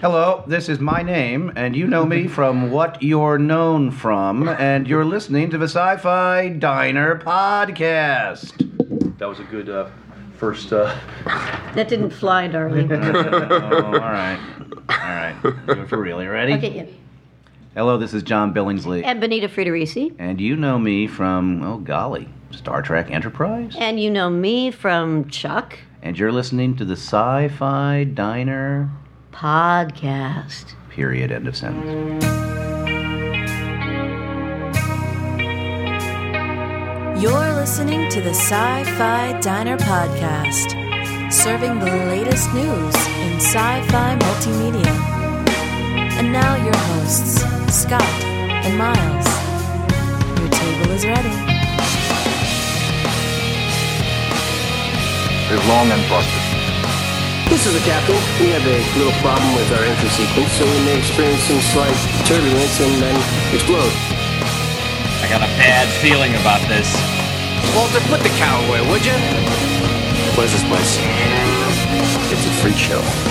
Hello, this is my name, and you know me from what you're known from, and you're listening to the Sci Fi Diner podcast. That was a good uh, first. Uh... That didn't fly, darling. oh, all right. All right. Do it for real. You ready? okay, yeah. Hello, this is John Billingsley. And Bonita Friedericy. And you know me from, oh golly, Star Trek Enterprise. And you know me from Chuck And you're listening to the Sci Fi Diner, Podcast. period, end of sentence. You're listening to the Sci Fi Diner Podcast, serving the latest news in sci fi multimedia. And now, your hosts, Scott and Miles. Your table is ready. Live long and prosper. This is the capital. We have a little problem with our entry sequence, so we may experience some slight turbulence and then explode. I got a bad feeling about this. Walter, put the cow away, would you? What is this place? It's a freak show.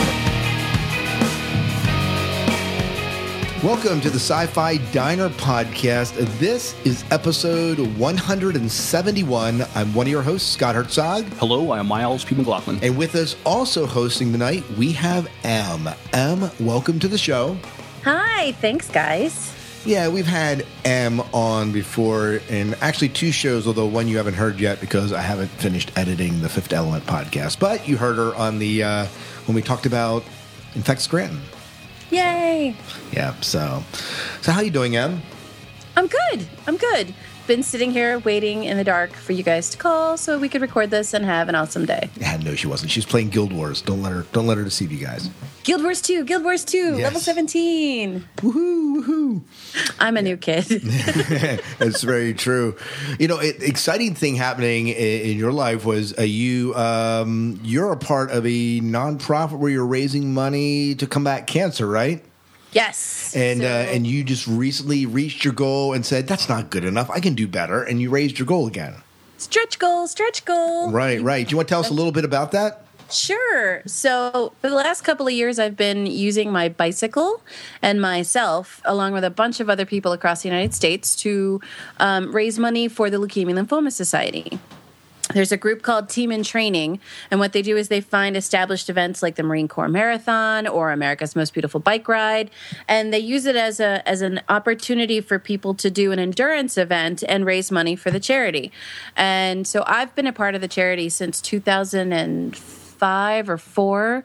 Welcome to the Sci Fi Diner Podcast. This is episode 171. I'm one of your hosts, Scott Herzog. Hello, I am Miles P. McLaughlin. And with us also hosting tonight, we have M. M, welcome to the show. Hi, thanks, guys. Yeah, we've had M on before, and actually two shows, although one you haven't heard yet because I haven't finished editing the Fifth Element podcast. But you heard her on the uh, when we talked about Infect Scranton. Yay! Yeah, so so how you doing, Em? I'm good. I'm good. Been sitting here waiting in the dark for you guys to call so we could record this and have an awesome day. Yeah, no, she wasn't. She was playing Guild Wars. Don't let her. Don't let her deceive you guys. Guild Wars 2, Guild Wars 2, Yes. level 17. Woohoo! Woohoo! I'm a new kid. That's very true. You know, it, exciting thing happening in, in your life was uh, you. Um, you're a part of a nonprofit where you're raising money to combat cancer, right? Yes. And So- uh, and you just recently reached your goal and said that's not good enough. I can do better, and you raised your goal again. stretch goal, stretch goal. Right, right. Do you want to tell us a little bit about that? Sure. So, for the last couple of years, I've been using my bicycle and myself, along with a bunch of other people across the United States, to um, raise money for the Leukemia Lymphoma Society. There's a group called Team in Training, and what they do is they find established events like the Marine Corps Marathon or America's Most Beautiful Bike Ride, and they use it as a as an opportunity for people to do an endurance event and raise money for the charity. And so I've been a part of the charity since 2005 or four.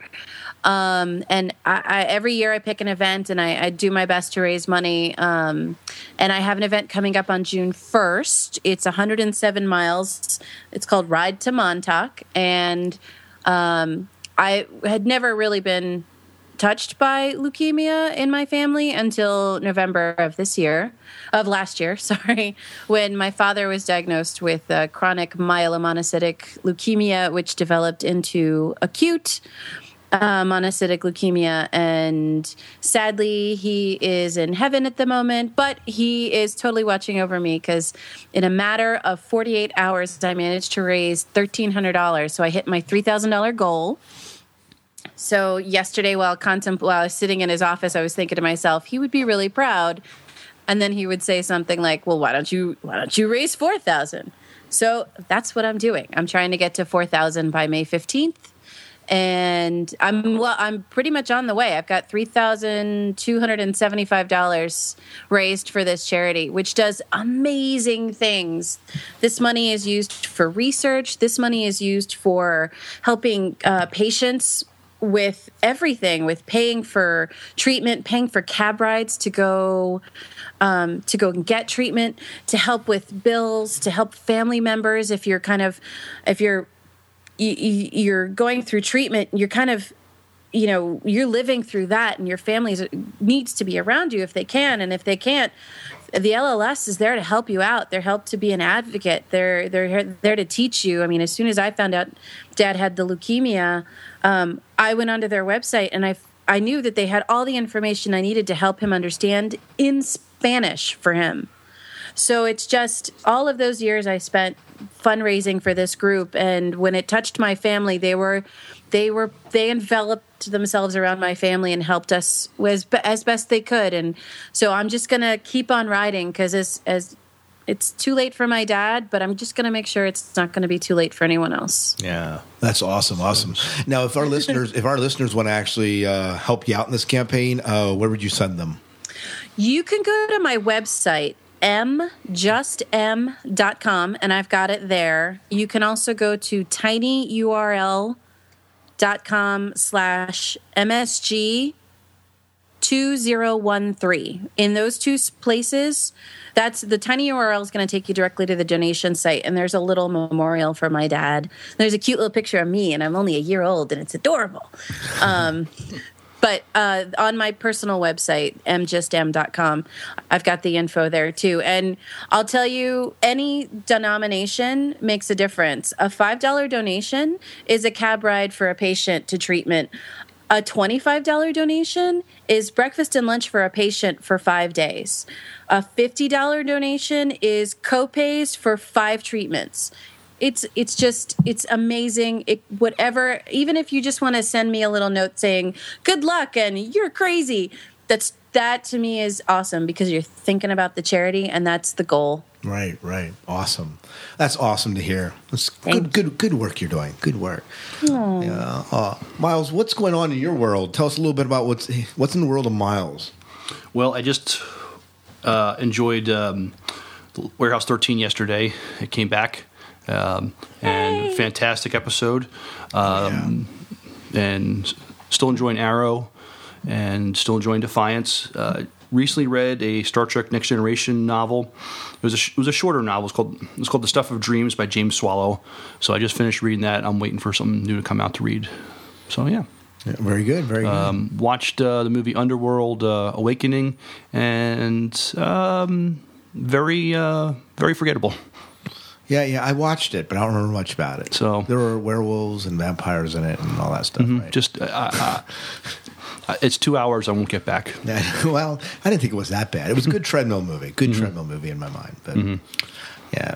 Um, and I, I, every year I pick an event and I, I do my best to raise money. Um, and I have an event coming up on June 1st. It's 107 miles. It's called Ride to Montauk. And um, I had never really been touched by leukemia in my family until November of this year, of last year, sorry, when my father was diagnosed with uh, chronic myelomonocytic leukemia, which developed into acute Uh, monocytic leukemia. And sadly, he is in heaven at the moment, but he is totally watching over me because in a matter of 48 hours, I managed to raise $1,300. So I hit my $3,000 goal. So yesterday, while contempl- while I was sitting in his office, I was thinking to myself, he would be really proud. And then he would say something like, "Well, why don't you why don't you raise four thousand? So that's what I'm doing. I'm trying to get to four thousand by May fifteenth, and I'm well. I'm pretty much on the way. I've got three thousand two hundred and seventy five dollars raised for this charity, which does amazing things. This money is used for research. This money is used for helping uh, patients with everything with paying for treatment paying for cab rides to go um, to go and get treatment to help with bills to help family members if you're kind of if you're you, you- you're going through treatment you're kind of you know you're living through that and your family needs to be around you if they can and if they can't the LLS is there to help you out. They're help to be an advocate. They're they're there to teach you. I mean, as soon as I found out Dad had the leukemia, um, I went onto their website and I I knew that they had all the information I needed to help him understand in Spanish for him. So it's just all of those years I spent fundraising for this group, and when it touched my family, they were they were they enveloped themselves around my family and helped us as as best they could. And so I'm just gonna keep on riding because as as it's too late for my dad, but I'm just gonna make sure it's not gonna be too late for anyone else. Yeah, that's awesome, awesome. Now, if our listeners, if our listeners want to actually uh, help you out in this campaign, uh, where would you send them? You can go to my website, mjustm.com, and I've got it there. You can also go to tinyurl.com slash msg 2013. In those two places, that's the tiny URL is going to take you directly to the donation site, and there's a little memorial for my dad. There's a cute little picture of me, and I'm only a year old, and it's adorable. Um, but uh, on my personal website, mjustm.com, I've got the info there too. And I'll tell you, any denomination makes a difference. A $5 donation is a cab ride for a patient to treatment. A $25 donation is breakfast and lunch for a patient for five days. A $50 donation is copays for five treatments it's it's just it's amazing it whatever even if you just want to send me a little note saying good luck and you're crazy that's that to me is awesome because you're thinking about the charity and that's the goal Right, right. Awesome. That's awesome to hear. It's Thank good, good, good work you're doing. Good work. Yeah. Uh, Miles, what's going on in your world? Tell us a little bit about what's what's in the world of Miles. Well, I just uh, enjoyed um, Warehouse 13 yesterday. It came back, um, and fantastic episode. Um, And still enjoying Arrow, and still enjoying Defiance. Uh, recently read a Star Trek Next Generation novel. It was a, it was a shorter novel. It's called it's called The Stuff of Dreams by James Swallow. So I just finished reading that. I'm waiting for something new to come out to read. So yeah. Yeah, very good, very good. Um, watched uh, the movie Underworld uh, Awakening, and um, very, uh, very forgettable. Yeah, yeah. I watched it, but I don't remember much about it. So- there were werewolves and vampires in it and all that stuff. Right? Just, uh, uh, uh, it's two hours. I won't get back. Well, I didn't think it was that bad. It was a good treadmill movie. Good Mm-hmm. treadmill movie in my mind. But yeah.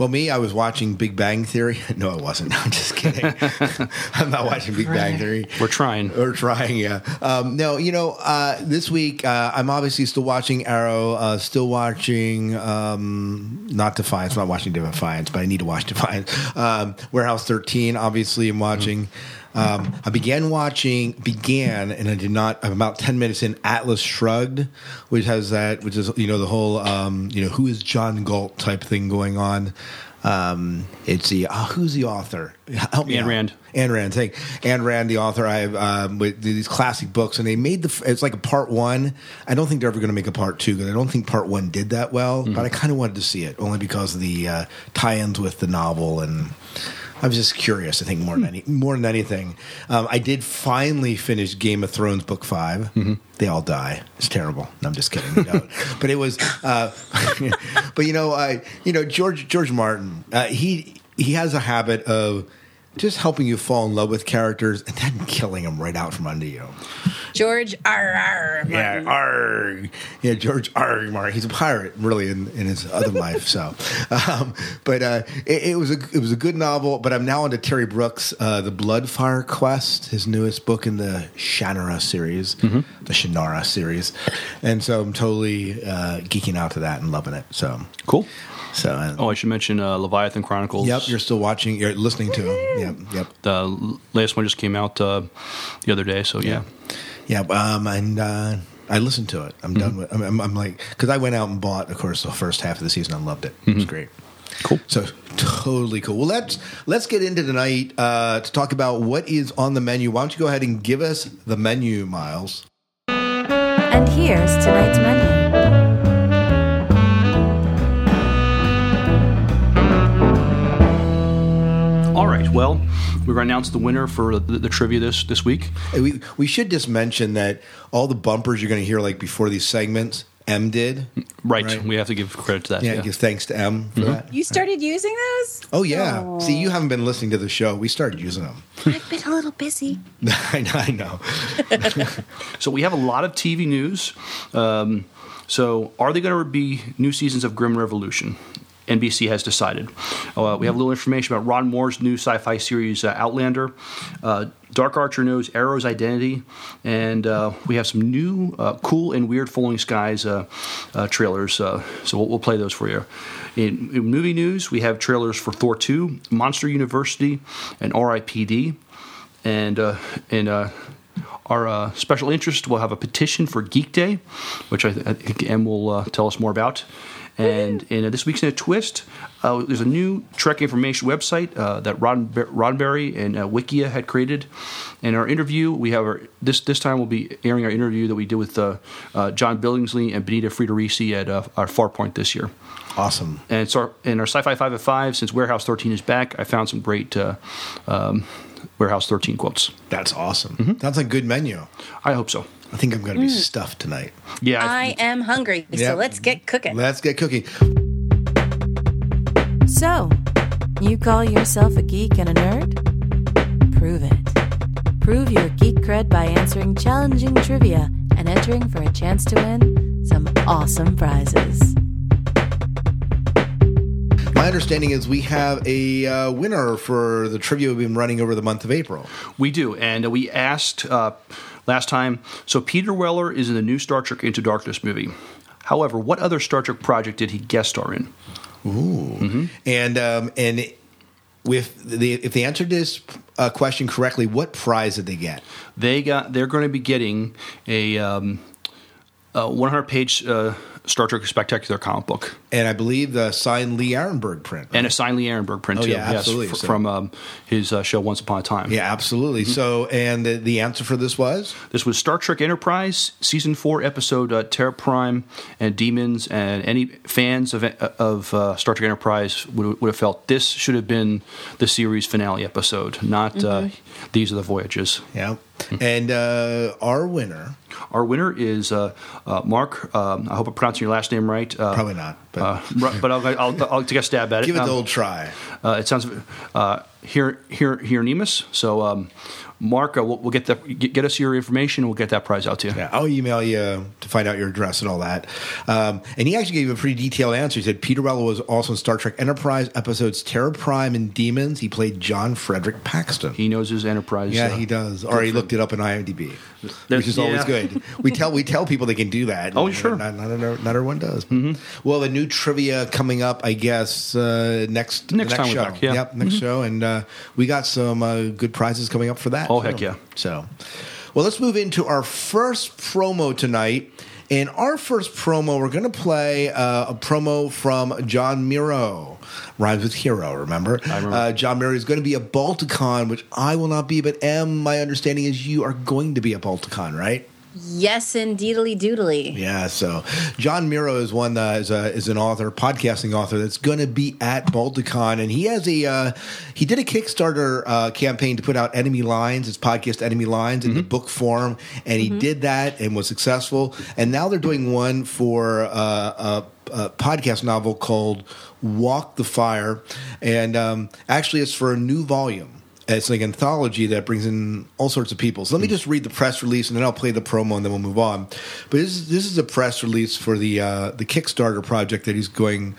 Well, me, I was watching Big Bang Theory. No, I wasn't. No, I'm just kidding. I'm not watching Big Bang Theory. We're trying. We're trying, yeah. Um, no, you know, uh, this week uh, I'm obviously still watching Arrow, uh, still watching um, not Defiance. I'm not watching Defiance, but I need to watch Defiance. Um, Warehouse 13, obviously, I'm watching. Um, I began watching, began, and I did not. I'm about ten minutes in. Atlas Shrugged, which has that, which is you know the whole um, you know who is John Galt type thing going on. Um, it's the uh, who's the author? Help me Ayn. Rand. Ayn Rand. Thank Ayn Rand, the author. I have um, with these classic books, and they made the. It's like a part one. I don't think they're ever going to make a part two because I don't think part one did that well. But I kind of wanted to see it only because of the uh, tie-ins with the novel, and I was just curious. I think more than any, more than anything, um, I did finally finish Game of Thrones book 5 They all die. It's terrible. No, I'm just kidding. No. but it was. Uh, but you know, I you know George George Martin. Uh, he he has a habit of just helping you fall in love with characters and then killing them right out from under you. george R. R. Yeah, arg. Yeah, George Arg Martin. He's a pirate, really, in, in his other life. So, um, but uh, it, it was a it was a good novel. But I'm now into Terry Brooks, uh, the Bloodfire Quest, his newest book in the Shannara series, the Shannara series, and so I'm totally uh, geeking out to that and loving it. So, Cool. So. Uh, Oh, I should mention uh, Leviathan Chronicles. Yep, you're still watching. You're listening to him. Yep, yep. The l- latest one just came out uh, the other day. So yeah. Yeah, um, and uh, I listened to it. I'm done with. I'm, I'm, I'm like, because I went out and bought, of course, the first half of the season. I loved it. It was great. Cool. So totally cool. Well, let's let's get into tonight uh, to talk about what is on the menu. Why don't you go ahead and give us the menu, Miles? And here's tonight's menu. Well, we're going to announce the winner for the, the trivia this this week. Hey, We we should just mention that all the bumpers you're going to hear like before these segments, M did. Right. Right. We have to give credit to that. Yeah, Yeah. give thanks to M for that. you started using those Oh yeah. See, you haven't been listening to the show. We started using them. i've been a little busy I know. I know. So we have a lot of TV news. Um, so are they going to be new seasons of Grimm Revolution? NBC has decided. Uh, we have a little information about Ron Moore's new sci-fi series uh, Outlander. Uh, Dark Archer knows Arrow's identity, and uh, we have some new, uh, cool and weird Falling Skies trailers. So we'll, we'll play those for you. In, in movie news, we have trailers for Thor 2, Monster University, and R.I.P.D. And uh, our uh, special interest we'll have a petition for Geek Day, which I, I think Em will uh, tell us more about. And in uh, this week's in a twist, uh, there's a new Trek information website uh, that Rod Roddenberry and uh, Wikia had created. In our interview, we have our this this time we'll be airing our interview that we did with uh, uh, John Billingsley and Bonita Friedericy at uh, our Farpoint this year. Awesome. And so our, in our Sci-Fi Five at Five, since Warehouse 13 is back, I found some great uh, um, Warehouse 13 quotes. That's awesome. Mm-hmm. Sounds like a good menu. I hope so. I think I'm going to be stuffed tonight. Yeah, I am hungry, Yeah. so let's get cooking. Let's get cooking. So, you call yourself a geek and a nerd? Prove it. Prove your geek cred by answering challenging trivia and entering for a chance to win some awesome prizes. My understanding is we have a uh, winner for the trivia we've been running over the month of April. We do, and we asked uh, last time. So Peter Weller is in the new Star Trek Into Darkness movie. However, what other Star Trek project did he guest star in? Ooh, and um, and with the if they answered this uh, question correctly, what prize did they get? They got. They're going to be getting a, um, a 100 page uh, Star Trek Spectacular comic book And I believe the signed Lee Arenberg print. and a signed Lee Arenberg print Oh, too. yeah, yes, absolutely. fr- So- from um, his uh, show Once Upon a Time. yeah, absolutely. Mm-hmm. So, and the, the answer for this was This was Star Trek Enterprise season four episode uh, Terra Prime and Demons, and any fans of of uh, Star Trek Enterprise would, would have felt this should have been the series finale episode, not uh, these are the voyages. yeah. And uh, our winner, Our winner is uh, uh, Mark. Um, I hope I'm pronouncing your last name right. Uh, probably not, but uh, but I'll, I'll, I'll take a stab at it. give it Um, the old try. Uh, it sounds uh, here here Hieronymus. So um, Mark, uh, we'll, we'll get that get, get us your information. and We'll get that prize out to you. Yeah, I'll email you to find out your address and all that. Um, and he actually gave a pretty detailed answer. He said Peter Weller was also in Star Trek Enterprise episodes Terra Prime and Demons. He played John Frederick Paxton. He knows his Enterprise. yeah, uh, he does. Or he looked it up in IMDb, which is always good. We tell we tell people they can do that. Oh, sure. Not, not, not, everyone does. Well, a new trivia coming up, I guess, uh, next the Next time we're show. back, yeah. Yep, next show, and uh, we got some uh, good prizes coming up for that. Oh, too. heck yeah. So, well, let's move into our first promo tonight. In our first promo, we're going to play uh, a promo from John Mierau. Rhymes with hero, remember? remember. Uh, John Mierau is going to be at Balticon, which I will not be, but M, my understanding is you are going to be at Balticon, right? Yes, indeedly doodly. Yeah, so John Mierau is one that is, a, is an author, podcasting author that's going to be at Balticon, and he has a uh, he did a Kickstarter uh, campaign to put out Enemy Lines, his podcast Enemy Lines, in the book form, and he did that and was successful. And now they're doing one for uh, a, a podcast novel called Walk the Fire, and um, actually it's for a new volume. It's like an anthology that brings in all sorts of people. So let me just read the press release, and then I'll play the promo, and then we'll move on. But this is, this is a press release for the uh, the Kickstarter project that he's going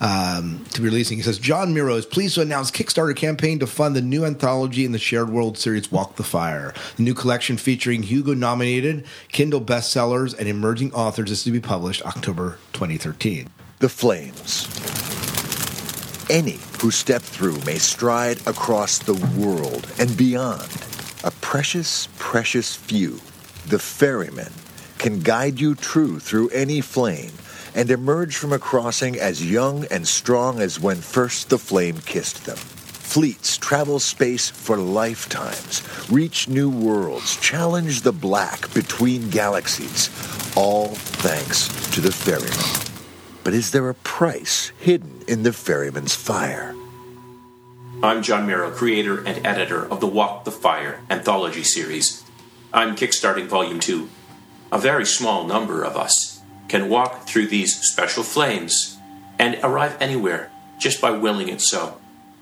um, to be releasing. He says John Mierau is pleased to announce Kickstarter campaign to fund the new anthology in the Shared World series Walk the Fire. The new collection featuring Hugo nominated Kindle bestsellers and emerging authors is to be published October 2013. The flames. Any who step through may stride across the world and beyond. A precious, precious few, the ferrymen, can guide you true through any flame and emerge from a crossing as young and strong as when first the flame kissed them. Fleets travel space for lifetimes, reach new worlds, challenge the black between galaxies, all thanks to the ferryman. But is there a price hidden in the ferryman's fire? I'm John Mierau, creator and editor of the Walk the Fire anthology series. I'm kickstarting Volume 2. A very small number of us can walk through these special flames and arrive anywhere just by willing it so.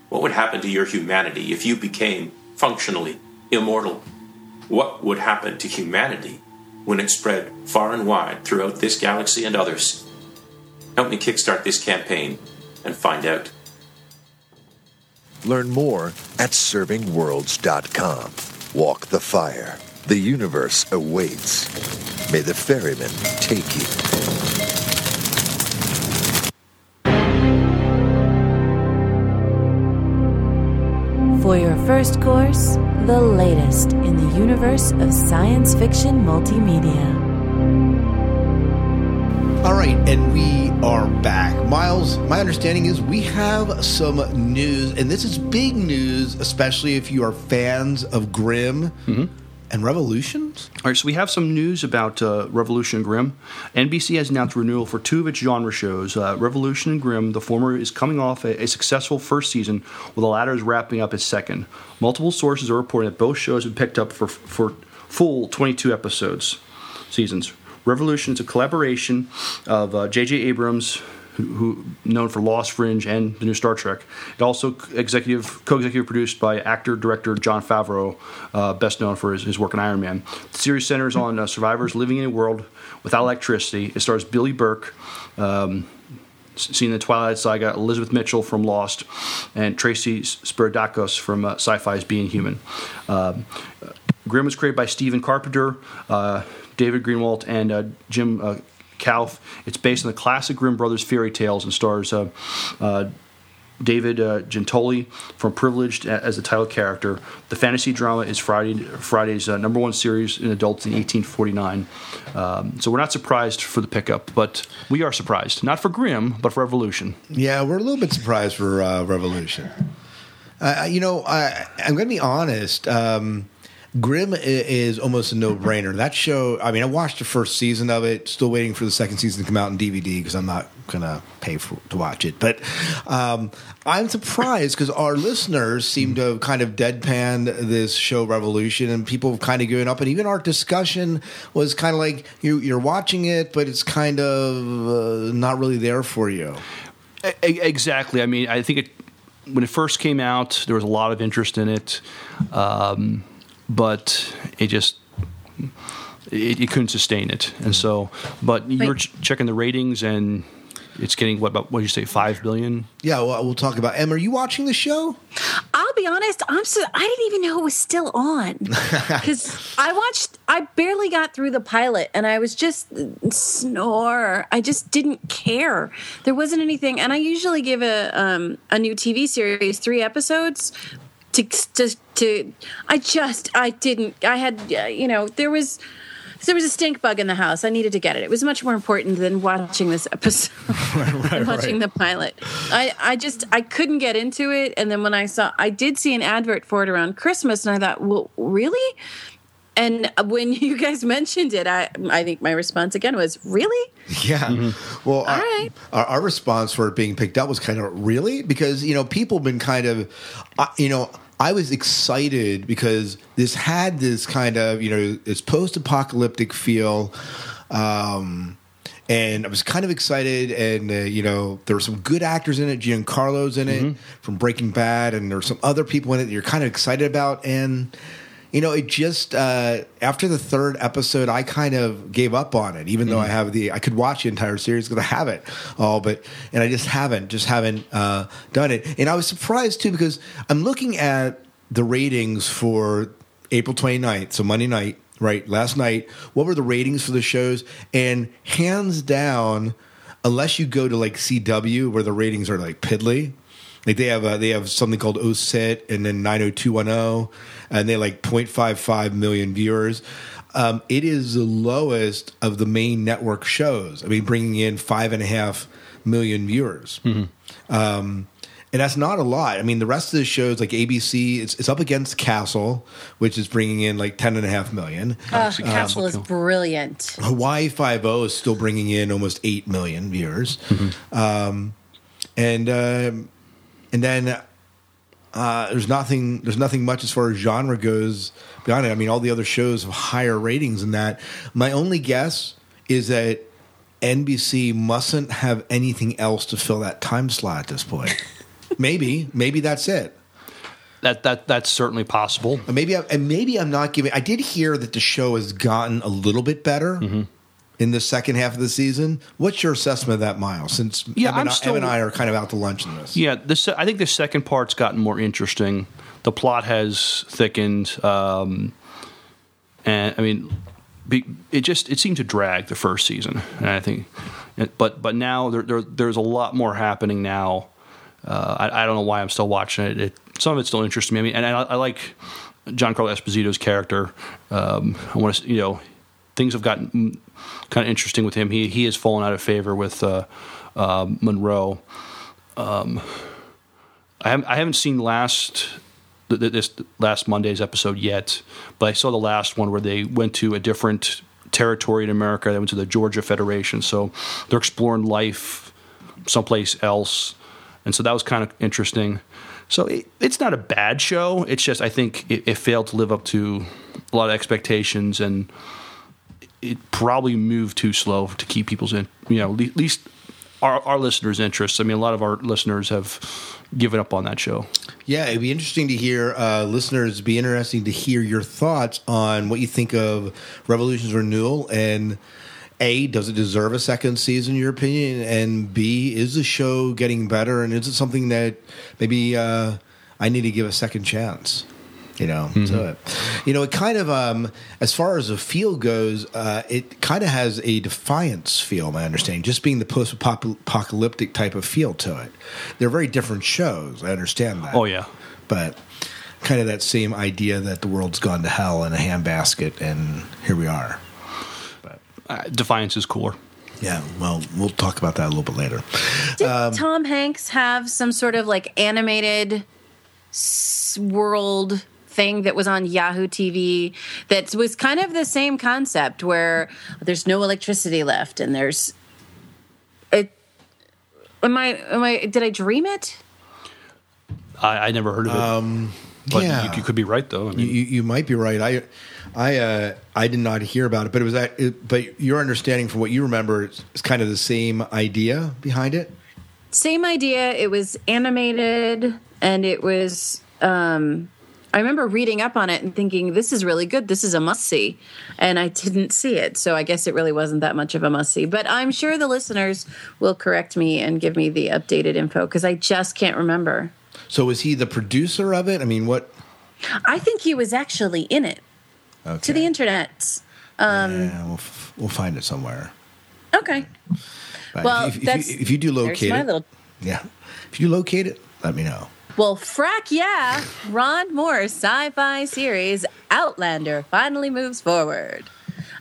What would happen to your humanity if you became functionally immortal? What would happen to humanity when it spread far and wide throughout this galaxy and others? Help me kickstart this campaign and find out. Learn more at servingworlds.com. Walk the fire. The universe awaits. May the ferryman take you. For your first course, the latest in the universe of science fiction multimedia. All right, and we are back. Miles, my understanding is we have some news, and this is big news, especially if you are fans of Grimm and Revolutions. All right, so we have some news about uh, Revolution and Grimm. NBC has announced renewal for two of its genre shows. Uh, Revolution and Grimm, the former is coming off a, a successful first season, while the latter is wrapping up its second. Multiple sources are reporting that both shows have been picked up for, for full 22 episodes seasons. Revolution a collaboration of J.J. Abrams, who, who known for Lost, Fringe, and the new Star Trek. It also executive co-executive produced by actor director Jon Favreau, uh, best known for his, his work in Iron Man. The series centers on uh, survivors living in a world without electricity. It stars Billy Burke. Um, seen in the Twilight Saga, Elizabeth Mitchell from Lost, and Tracy Spiridakos from uh, Sci-Fi's Being Human. Um, Grimm was created by Stephen Carpenter, uh, David Greenwalt, and uh, Jim uh, Kouf. It's based on the classic Grimm Brothers fairy tales and stars uh, uh, David uh, Giuntoli from Privileged as the title character. The fantasy drama is Friday, Friday's number one series in adults in 1849. Um, so we're not surprised for the pickup, but we are surprised. Not for Grimm, but for Revolution. Yeah, we're a little bit surprised for Revolution. You know, I, I'm going to be honest. Um, Grimm is almost a no-brainer. That show. I mean, I watched the first season of it. Still waiting for the second season to come out in DVD because I'm not going to pay for to watch it. But um, I'm surprised because our listeners seem to have kind of deadpanned this show Revolution, and people have kind of given up. And even our discussion was kind of like you, you're watching it, but it's kind of uh, not really there for you. Exactly. I mean, I think it when it first came out, there was a lot of interest in it, um, but it just it, it couldn't sustain it. And so, but you're ch- checking the ratings, and it's getting what about what did you say five billion? Yeah, well, we'll talk about. Em, are you watching the show? I'll be honest. I'm so I didn't even know it was still on because I watched. I barely got through the pilot, and I was just snore. I just didn't care. There wasn't anything, and I usually give a um, a new TV series three episodes. To, to to I just I didn't I had uh, you know there was there was a stink bug in the house. I needed to get it. It was much more important than watching this episode, than watching the pilot. I, I just I couldn't get into it. And then when I saw, I did see an advert for it around Christmas, and I thought, well, really? And when you guys mentioned it, I I think my response again was, really? Yeah. Well, our, right. our, our response for it being picked up was kind of really because you know people have been kind of, uh, you know. I was excited because this had this kind of you know this post-apocalyptic feel, um, and I was kind of excited. And uh, you know there were some good actors in it. Giancarlo's in it from Breaking Bad, and there were some other people in it that you're kind of excited about. And you know, it just uh, after the third episode, I kind of gave up on it. Even though I have the, I could watch the entire series because I have it all, but and I just haven't, just haven't uh, done it. And I was surprised too because I'm looking at the ratings for April 29th, so Monday night, right? Last night, what were the ratings for the shows? And hands down, unless you go to like CW where the ratings are like piddly, like they have uh, they have something called OSIT and then 90210 and they like 0.55 million viewers. Um, it is the lowest of the main network shows. I mean, bringing in five and a half million viewers. Um, and that's not a lot. I mean, the rest of the shows like ABC, it's, it's up against Castle, which is bringing in like ten and a half million. Uh, Castle is brilliant. Hawaii Five O is still bringing in almost eight million viewers, um, and um, and then uh, there's nothing there's nothing much as far as genre goes beyond it. I mean, all the other shows have higher ratings than that. My only guess is that NBC mustn't have anything else to fill that time slot at this point. maybe maybe that's it. That that that's certainly possible. Maybe I, and maybe I'm not giving. I did hear that the show has gotten a little bit better. In the second half of the season. What's your assessment of that, Miles? Since Yeah, Em and, still- Em and I are kind of out to lunch in this. Yeah, this I think the second part's gotten more interesting. The plot has thickened, um, and I mean, be, it just it seemed to drag the first season, and I think, but but now there, there there's a lot more happening now. Uh, I, I don't know why I'm still watching it. it. Some of it still interests me. I mean, and I, I like Giancarlo Esposito's character. Um, I want to, you know, things have gotten kind of interesting with him. He he has fallen out of favor with uh, uh, Monroe. Um, I haven't I haven't seen last th- th- this last Monday's episode yet, but I saw the last one where they went to a different territory in America. They went to the Georgia Federation, so they're exploring life someplace else, and so that was kind of interesting. So it, it's not a bad show. It's just I think it, it failed to live up to a lot of expectations, and it probably moved too slow to keep people's in you know at least our, our listeners' interests. I mean, a lot of our listeners have given up on that show. Yeah, it'd be interesting to hear uh, listeners. Be interesting to hear your thoughts on what you think of Revolution's renewal and a does it deserve a second season? in Your opinion, and B is the show getting better, and is it something that maybe uh, I need to give a second chance? You know, to it. You know, it kind of, um, as far as the feel goes, uh, it kind of has a defiance feel. My understanding, just being the post-apocalyptic type of feel to it. They're very different shows. I understand that. Oh yeah, but kind of that same idea that the world's gone to hell in a handbasket, and here we are. uh, Defiance is cooler. Yeah, well, we'll talk about that a little bit later. Did Um, Tom Hanks have some sort of like animated s- world thing that was on Yahoo TV that was kind of the same concept where there's no electricity left and there's it am I am I did I dream it? I, I never heard of it. Um, but yeah. you, you could be right though. I You, mean, you, you might be right. I, I, uh, I did not hear about it, but it was that. It, but your understanding from what you remember is, is kind of the same idea behind it. Same idea. It was animated and it was um I remember reading up on it and thinking this is really good. This is a must see. And I didn't see it. So I guess it really wasn't that much of a must see. But I'm sure the listeners will correct me and give me the updated info cuz I just can't remember. So was he the producer of it? I mean, what? I think he was actually in it Okay. to the internet. Um yeah, we'll, f- we'll find it somewhere. okay. But Well, if, if, you, if you do locate my it, little yeah, if you locate it, let me know. Well, frack yeah, Ron Moore's sci-fi series Outlander finally moves forward.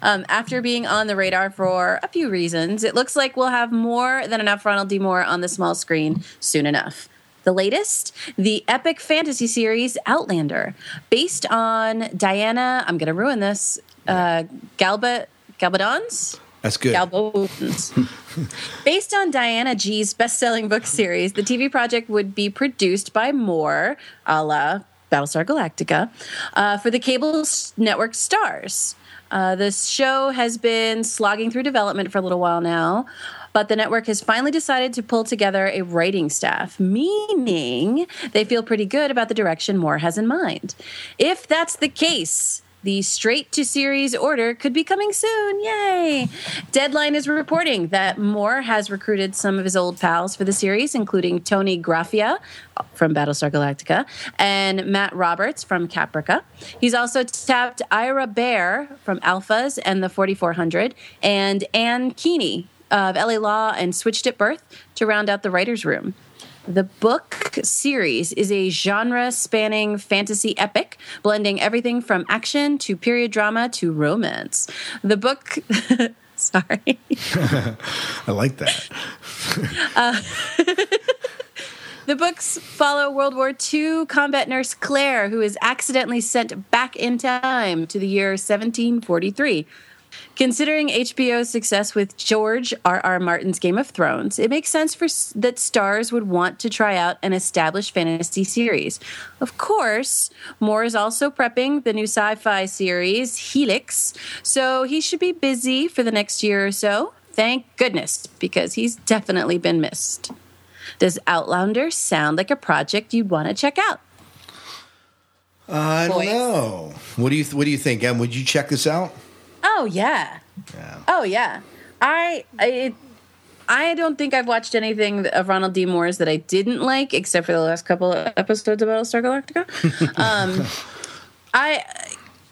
Um, after being on the radar for a few reasons, it looks like we'll have more than enough Ronald D. Moore on the small screen soon enough. The latest, the epic fantasy series Outlander, based on Diana. I'm going to ruin this. Uh, Galba Galbadon's That's good. Based on Diana G's best-selling book series, the TV project would be produced by Moore, a la Battlestar Galactica, uh, for the cable network Starz. Uh, this show has been slogging through development for a little while now, but the network has finally decided to pull together a writing staff, meaning they feel pretty good about the direction Moore has in mind. If that's the case, the straight to series order could be coming soon. Yay! Deadline is reporting that Moore has recruited some of his old pals for the series, including Toni Graphia from Battlestar Galactica and Matt Roberts from Caprica. He's also tapped Ira Behr from Alphas and the 4400 and Anne Kenney of LA Law and Switched at Birth to round out the writer's room. The book series is a genre spanning fantasy epic, blending everything from action to period drama to romance. The book. Sorry. I like that. Uh, the books follow World War II combat nurse Claire, who is accidentally sent back in time to the year 1743. Considering HBO's success with George R. R. Martin's Game of Thrones, it makes sense for that Starz would want to try out an established fantasy series. Of course, Moore is also prepping the new sci-fi series Helix, so he should be busy for the next year or so. Thank goodness, because he's definitely been missed. Does Outlander sound like a project you'd want to check out? I don't Boys. know. What do you What do you think, Em? Would you check this out? Oh yeah, Oh yeah, I I I don't think I've watched anything of Ronald D. Moore's that I didn't like, except for the last couple of episodes of Battlestar Galactica. um, I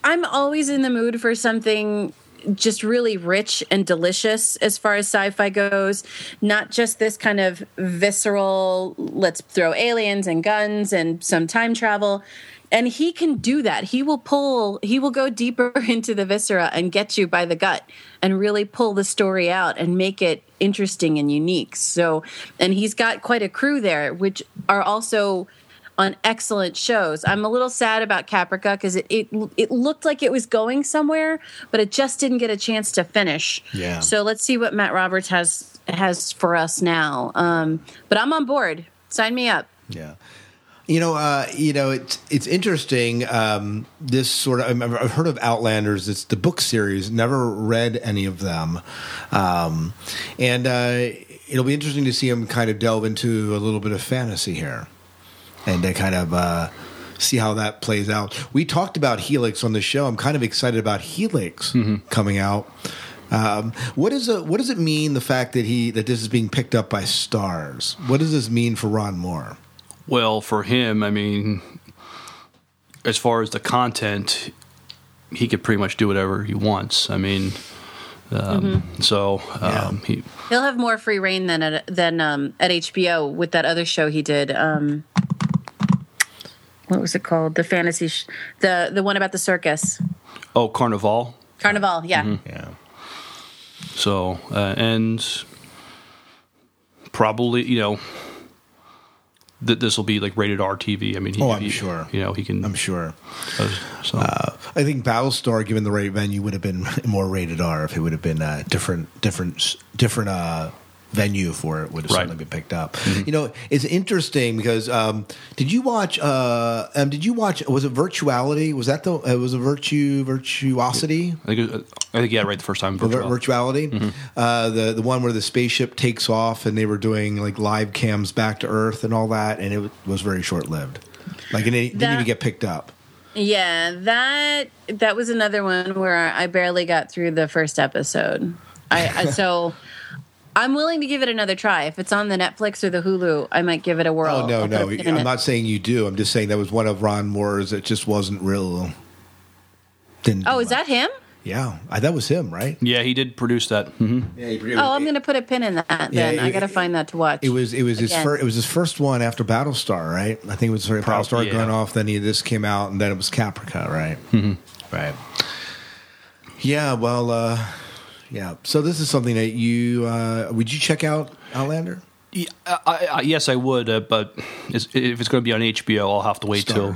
I'm always in the mood for something just really rich and delicious as far as sci-fi goes. Not just this kind of visceral let's throw aliens and guns and some time travel. And he can do that. He will pull he will go deeper into the viscera and get you by the gut and really pull the story out and make it interesting and unique. So and he's got quite a crew there which are also on excellent shows. I'm a little sad about Caprica because it, it it looked like it was going somewhere, but it just didn't get a chance to finish. Yeah. So let's see what Matt Roberts has has for us now. Um, but I'm on board. Sign me up. Yeah. You know, uh, you know, it's it's interesting. Um, this sort of I've heard of Outlanders. It's the book series. Never read any of them, um, and uh, it'll be interesting to see him kind of delve into a little bit of fantasy here, and to kind of uh, see how that plays out. We talked about Helix on the show. I'm kind of excited about Helix coming out. Um, what is a, what does it mean the fact that he that this is being picked up by Starz? What does this mean for Ron Moore? Well, for him, I mean, as far as the content, he could pretty much do whatever he wants. I mean, um, so um, he He'll have more free reign than at than um, at HBO with that other show he did. What was it called? The fantasy, sh- the the one about the circus, oh Carnival. Carnival. Yeah. Mm-hmm. Yeah. So uh, and probably you know that this will be like rated R TV. I mean, he, Oh, I'm he- sure. You know, he can. I'm sure. uh, so Uh, I think Battlestar, given the right venue, would have been more rated R if it would have been a different, different, different uh, venue for it. Would have Right. certainly been picked up. You know, it's interesting because um, did you watch? Uh, um, did you watch? Was it Virtuality? Was that the? It was a Virtue Virtuosity. I think it, was- I think yeah, right the first time. Vir- Virtual. virtuality, uh, the the one where the spaceship takes off and they were doing like live cams back to Earth and all that, and it was very short lived. Like it didn't That- even get picked up. Yeah, that that was another one where I barely got through the first episode. I, I so I'm willing to give it another try. If it's on the Netflix or the Hulu, I might give it a whirl. Oh no, I'll no! put a pin in I'm it. not saying you do. I'm just saying that was one of Ron Moore's that just wasn't real. Didn't. Oh, do is that him? Yeah, I, that was him, right? Yeah, he did produce that. hmm Yeah, he, Oh, I'm going to put a pin in that. Yeah, Then I got to find that to watch. It was it was his first it was his first one after Battlestar, right? I think it was sorry, Prob- Battlestar yeah. going off. Then he this came out, and then it was Caprica, right? Mm-hmm. Right. Yeah. Well. uh Yeah. So this is something that you uh would you check out Outlander? Yeah, I, I, yes, I would, uh, but if it's going to be on HBO, I'll have to wait Starz. till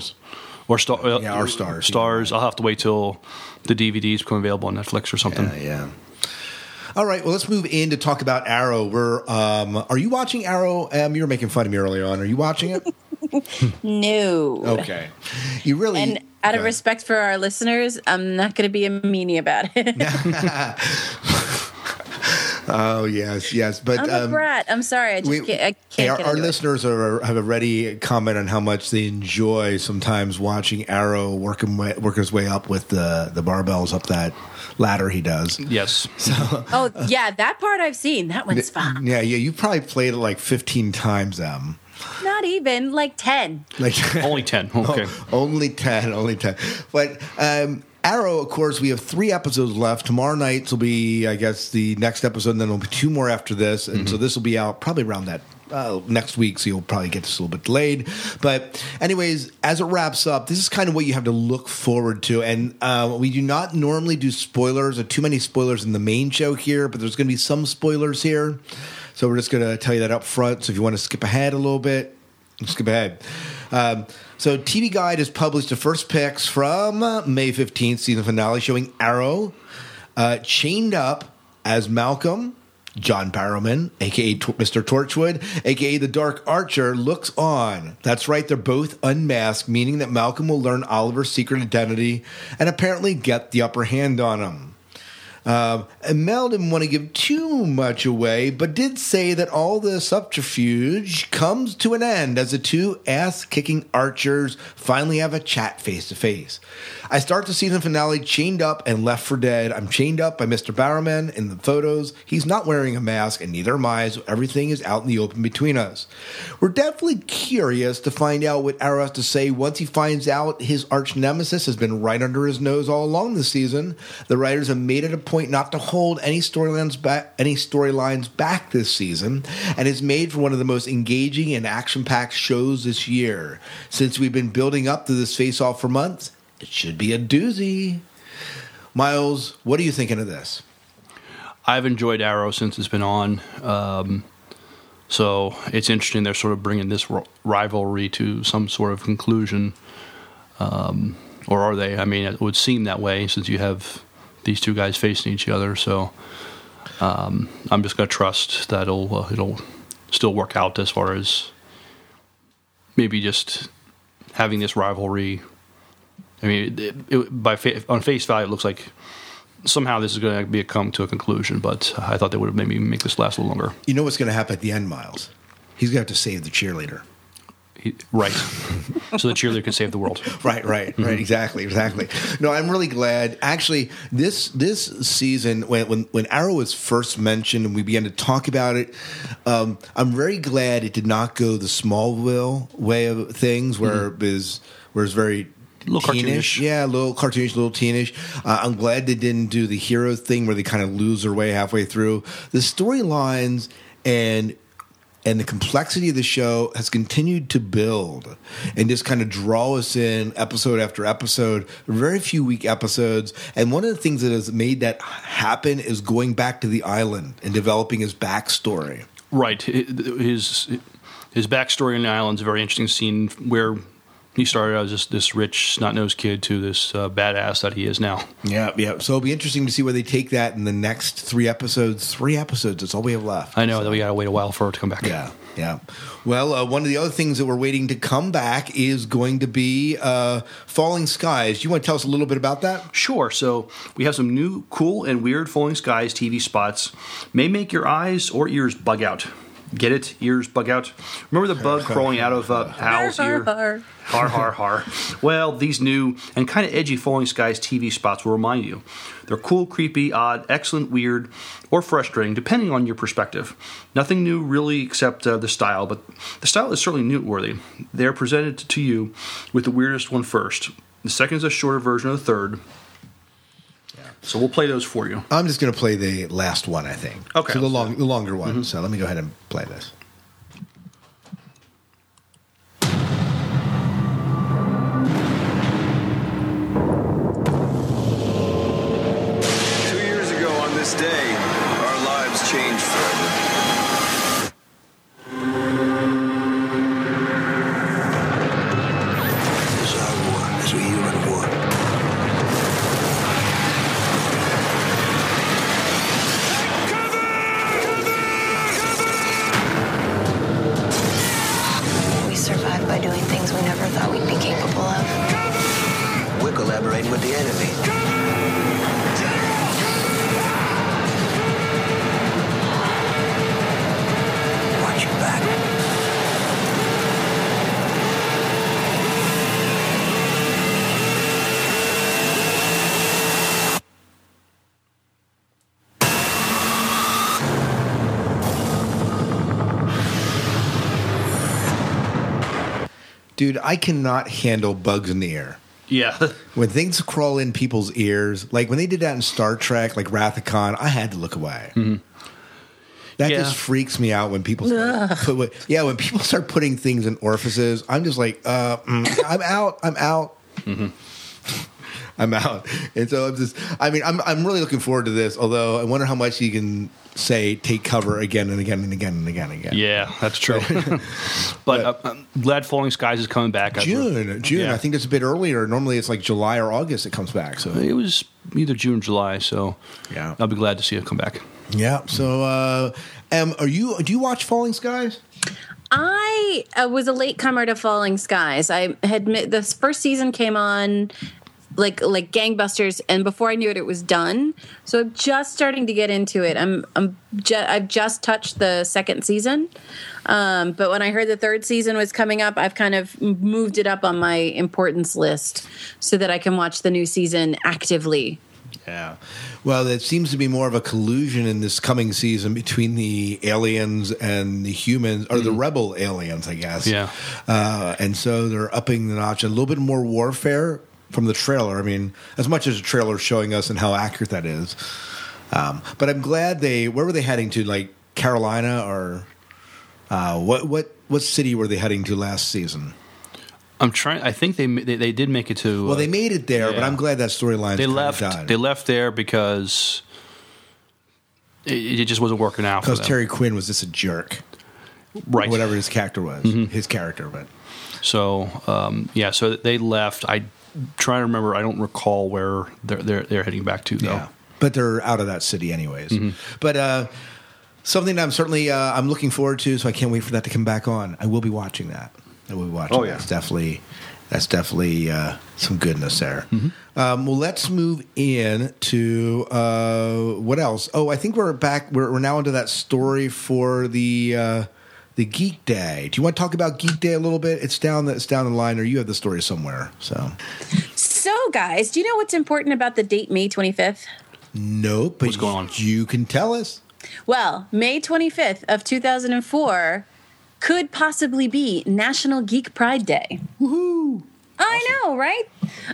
or star, uh, Yeah, or Starz. Starz. I'll have to wait till the DVDs become available on Netflix or something. Yeah. Yeah. All right. Well, let's move in to talk about Arrow. We're um, are you watching Arrow? Um, you were making fun of me earlier on. Are you watching it? no. Okay. You really And out of respect for our listeners, I'm not going to be a meanie about it. Oh yes, yes. But I'm a um, brat. I'm sorry. I just we- can't. I can't our, our listeners are, have already commented on how much they enjoy sometimes watching Arrow working way, work his way up with the the barbells up that ladder he does. Yes. Oh yeah, that part I've seen. That one's fun. Yeah, yeah. You probably played it like fifteen times. Them Not even like ten. like Only 10. Okay. only ten, only ten. But um, Arrow, of course, we have three episodes left. Tomorrow night will be, I guess, the next episode, and then there'll be two more after this, and so this will be out probably around that. Uh, next week, so you'll probably get this a little bit delayed. But, anyways, as it wraps up, this is kind of what you have to look forward to. And uh, we do not normally do spoilers or too many spoilers in the main show here, but there's going to be some spoilers here. So we're just going to tell you that up front. So if you want to skip ahead a little bit, skip ahead. Um, so TV Guide has published the first picks from uh, May 15th season finale showing Arrow uh, chained up as Malcolm. John Barrowman, aka Mr. Torchwood, aka the Dark Archer, looks on. That's right, they're both unmasked, meaning that Malcolm will learn Oliver's secret identity and apparently get the upper hand on him. Um, and Mel didn't want to give too much away, but did say that all the subterfuge comes to an end as the two ass kicking archers finally have a chat face to face. I start the season finale chained up and left for dead. I'm chained up by Mr. Barrowman in the photos. He's not wearing a mask, and neither am I, so everything is out in the open between us. We're definitely curious to find out what Arrow has to say once he finds out his arch nemesis has been right under his nose all along this season. The writers have made it a point not to hold any storylines back, any storylines back this season, and it's made for one of the most engaging and action-packed shows this year. Since we've been building up to this face-off for months, it should be a doozy. Miles, what are you thinking of this? I've enjoyed Arrow since it's been on. Um, so it's interesting they're sort of bringing this ri- rivalry to some sort of conclusion. Um, or are they? I mean, it would seem that way since you have these two guys facing each other. So um, I'm just going to trust that it'll, uh, it'll still work out as far as maybe just having this rivalry. I mean, it, it, by fa- on face value, it looks like somehow this is going to be a come to a conclusion. But I thought they would have maybe make this last a little longer. You know what's going to happen at the end, Miles? He's going to have to save the cheerleader. He, right. so the cheerleader can save the world. Right, right, right. Exactly, exactly. No, I'm really glad. Actually, this this season, when when when Arrow was first mentioned and we began to talk about it, um, I'm very glad it did not go the Smallville way of things, where it was where it's very Little teenish. cartoonish. Yeah, a little cartoonish, a little teenish. Uh, I'm glad they didn't do the hero thing where they kind of lose their way halfway through. The storylines and and the complexity of the show has continued to build and just kind of draw us in episode after episode very few week episodes and one of the things that has made that happen is going back to the island and developing his backstory Right. His his backstory on the island is a very interesting scene where he started out as just this rich, snot nosed kid to this uh, badass that he is now. yeah yeah so it'll be interesting to see where they take that in the next three episodes three episodes that's all we have left I know that we got to wait a while for it to come back. Yeah, yeah. Well, uh, one of the other things that we're waiting to come back is going to be uh, Falling Skies. You want to tell us a little bit about that? Sure. So we have some new, cool, and weird Falling Skies TV spots. May make your eyes or ears bug out. Get it? Ears bug out. Remember the bug crawling out of uh, Hal's Har, ear? har. Har har har. Well, these new and kind of edgy Falling Skies TV spots will remind you. They're cool, creepy, odd, excellent, weird, or frustrating, depending on your perspective. Nothing new really except uh, the style, but the style is certainly newsworthy. They are presented to you with the weirdest one first. The second is a shorter version of the third. So we'll play those for you. I'm just going to play the last one, I think. Okay. So the long, the longer one. Mm-hmm. So let me go ahead and play this. I cannot handle bugs in the air. Yeah. When things crawl in people's ears, like when they did that in Star Trek, like Wrath of Khan, I had to look away. That Yeah. just freaks me out when people start put, yeah, when people start putting things in orifices. I'm just like, uh, mm, I'm out. I'm out. I'm out. And so I'm just, I mean, I'm, I'm really looking forward to this. Although I wonder how much you can say take cover again and again and again and again and again. Yeah, that's true. but uh, I'm glad Falling Skies is coming back. June, June. Yeah. I think it's a bit earlier. Normally it's like July or August it comes back. So It was either June or July, so Yeah. I'll be glad to see it come back. yeah. So, uh, um, are you? Do you watch Falling Skies? I uh, was a late comer to Falling Skies. I had mi- the first season came on like like gangbusters and before i knew it it was done so i'm just starting to get into it i'm i'm ju- i've just touched the second season um, but when i heard the third season was coming up i've kind of moved it up on my importance list so that i can watch the new season actively Yeah. Well, it seems to be more of a collusion in this coming season between the aliens and the humans, or the rebel aliens, I guess. Yeah. Uh, and so they're upping the notch a little bit more warfare from the trailer. I mean, as much as the trailer showing us and how accurate that is. Um, but I'm glad they. Where were they heading to? Like Carolina or uh, what? What? What city were they heading to last season? I'm trying. I think they they, they did make it to. Well, uh, they made it there, but. I'm glad that storyline. they left. They left there because it, it just wasn't working out. because. Terry Quinn was just a jerk, right? Whatever his character was, Mhm. his character, but So um, yeah, so they left. I trying to remember. I don't recall where they're they're, they're heading back to though. Yeah, but they're out of that city anyways. Mhm. But uh, something that I'm certainly uh, I'm looking forward to, so I can't wait for that to come back on. I will be watching that. I will be watching. Oh, that. yeah. That's definitely that's definitely uh, some goodness there. Mm-hmm. Um, well, let's move in to uh, what else? Oh, I think we're back. We're, we're now into that story for the. The Geek Day. Do you want to talk about Geek Day a little bit? It's down the it's down the line, or you have the story somewhere. So so guys do you know what's important about the date may 25th nope. But What's going on? You can tell us. Well, May 25th of 2004 could possibly be National Geek Pride Day. Woohoo! I know, right?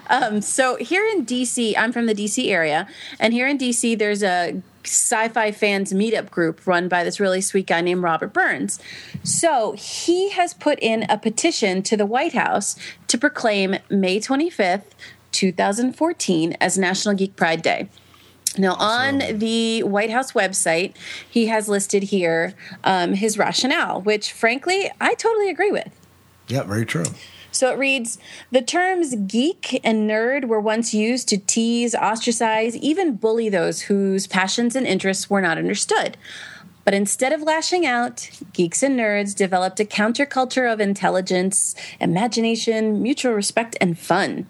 Um, so here in DC, I'm from the DC area, and here in DC, there's a sci-fi fans meetup group run by this really sweet guy named Robert Burns. So he has put in a petition to the White House to proclaim May 25th, 2014, as National Geek Pride Day. Now, on the White House website, he has listed here um, his rationale, which frankly, I totally agree with. Yeah, very true. So it reads The terms geek and nerd were once used to tease, ostracize, even bully those whose passions and interests were not understood. But instead of lashing out, geeks and nerds developed a counterculture of intelligence, imagination, mutual respect, and fun.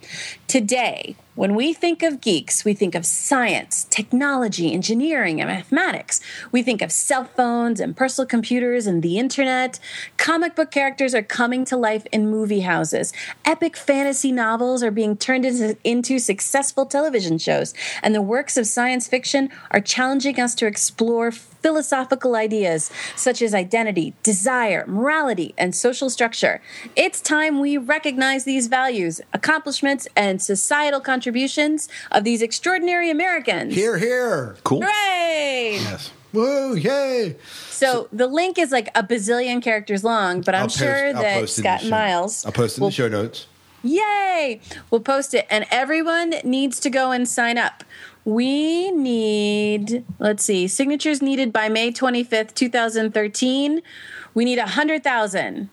Today, when we think of geeks, we think of science, technology, engineering, and mathematics. We think of cell phones and personal computers and the internet. Comic book characters are coming to life in movie houses. Epic fantasy novels are being turned into, into successful television shows. And the works of science fiction are challenging us to explore philosophical ideas such as identity, desire, morality, and social structure. It's time we recognize these values, accomplishments, and societal contributions of these extraordinary Americans. Here, here. Cool. Hooray! Yes. Whoa, yay! So, the link is like a bazillion characters long, but I'm post- sure that post it in the Scott and Miles I'll post it in will the show notes. Yay! We'll post it, and everyone needs to go and sign up. We need, let's see, signatures needed by May 25th, 2013. We need 100,000.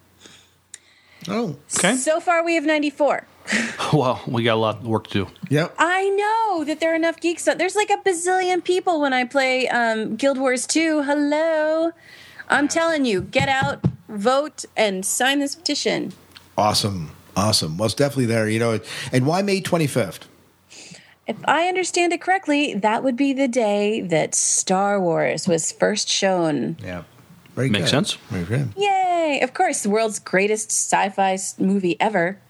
Oh, okay. So far, we have 94. Well, we got a lot of work to do. Yep. I know that there are enough geeks. out- There's like a bazillion people when I play um, Guild Wars 2. Hello. I'm telling you, get out, vote, and sign this petition. Awesome. Awesome. Well, it's definitely there. You know, and why May 25th? If I understand it correctly, that would be the day that Star Wars was first shown. Yeah. Very Makes good. sense. Very good. Yay! Of course, the world's greatest sci-fi movie ever.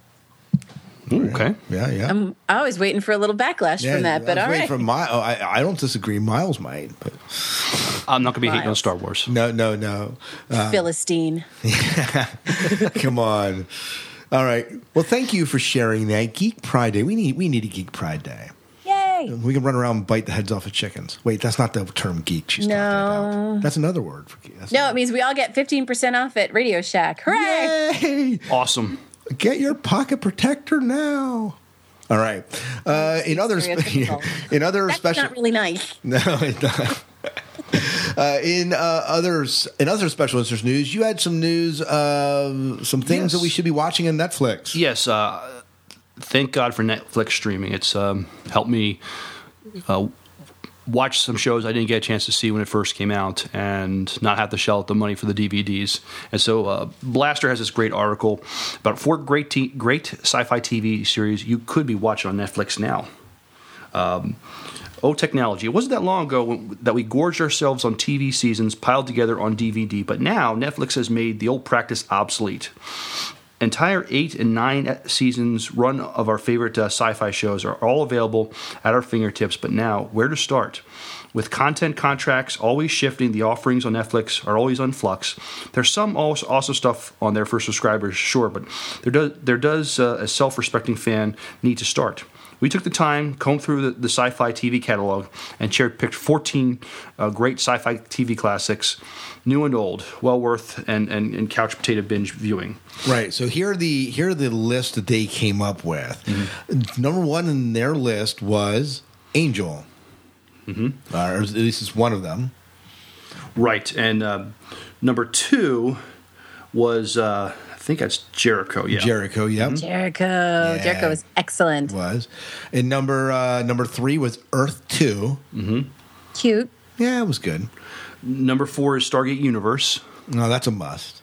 okay. Yeah, yeah. I'm always waiting for a little backlash yeah, from that, but I was all waiting right. For Mi- oh, I, I don't disagree. Miles might, but I'm not going to be hating on Star Wars. no, no, no. Uh, Philistine. come on. All right. Well, thank you for sharing that Geek Pride Day. We need we need a Geek Pride Day. Yay! We can run around and bite the heads off of chickens. Wait, that's not the term geek she's talking No. about. That's another word for geek. That's No, it means we all get 15% off at Radio Shack. Hooray! Yay! Awesome. Get your pocket protector now. All right. Uh, in other spe- Stereotypical. in other That's special not really nice. no, it not. Uh, in uh, others in other special interest news, you had some news, uh, some things Yes. that we should be watching on Netflix. Yes. Uh, thank God for Netflix streaming. It's um, helped me uh, watch some shows I didn't get a chance to see when it first came out, and not have to shell out the money for the DVDs. And so, uh, Blastr has this great article about four great t- great sci-fi TV series you could be watching on Netflix now. Um, Oh, technology. It wasn't that long ago when, that we gorged ourselves on TV seasons piled together on DVD, but now Netflix has made the old practice obsolete. Entire eight and nine seasons run of our favorite uh, sci fi shows are all available at our fingertips, but now, where to start? With content contracts always shifting, the offerings on Netflix are always on flux. There's some also, stuff on there for subscribers, sure, but there does, there does uh, a self respecting fan need to start. We took the time, combed through the, the sci fi TV catalog, and cherry picked 14 uh, great sci fi TV classics, new and old, well worth and, and, and couch potato binge viewing. Right. So here are the here are the list that they came up with. Number one in their list was Angel. Mm-hmm. Uh, or at least it's one of them. Right. And uh, number two was, uh, I think that's Jericho. Yeah. Jericho. Yep. Jericho. Jericho was excellent. Was and number uh, number three was Earth 2 Mm-hmm. Cute. Yeah, it was good. Number four is Stargate Universe. No, that's a must.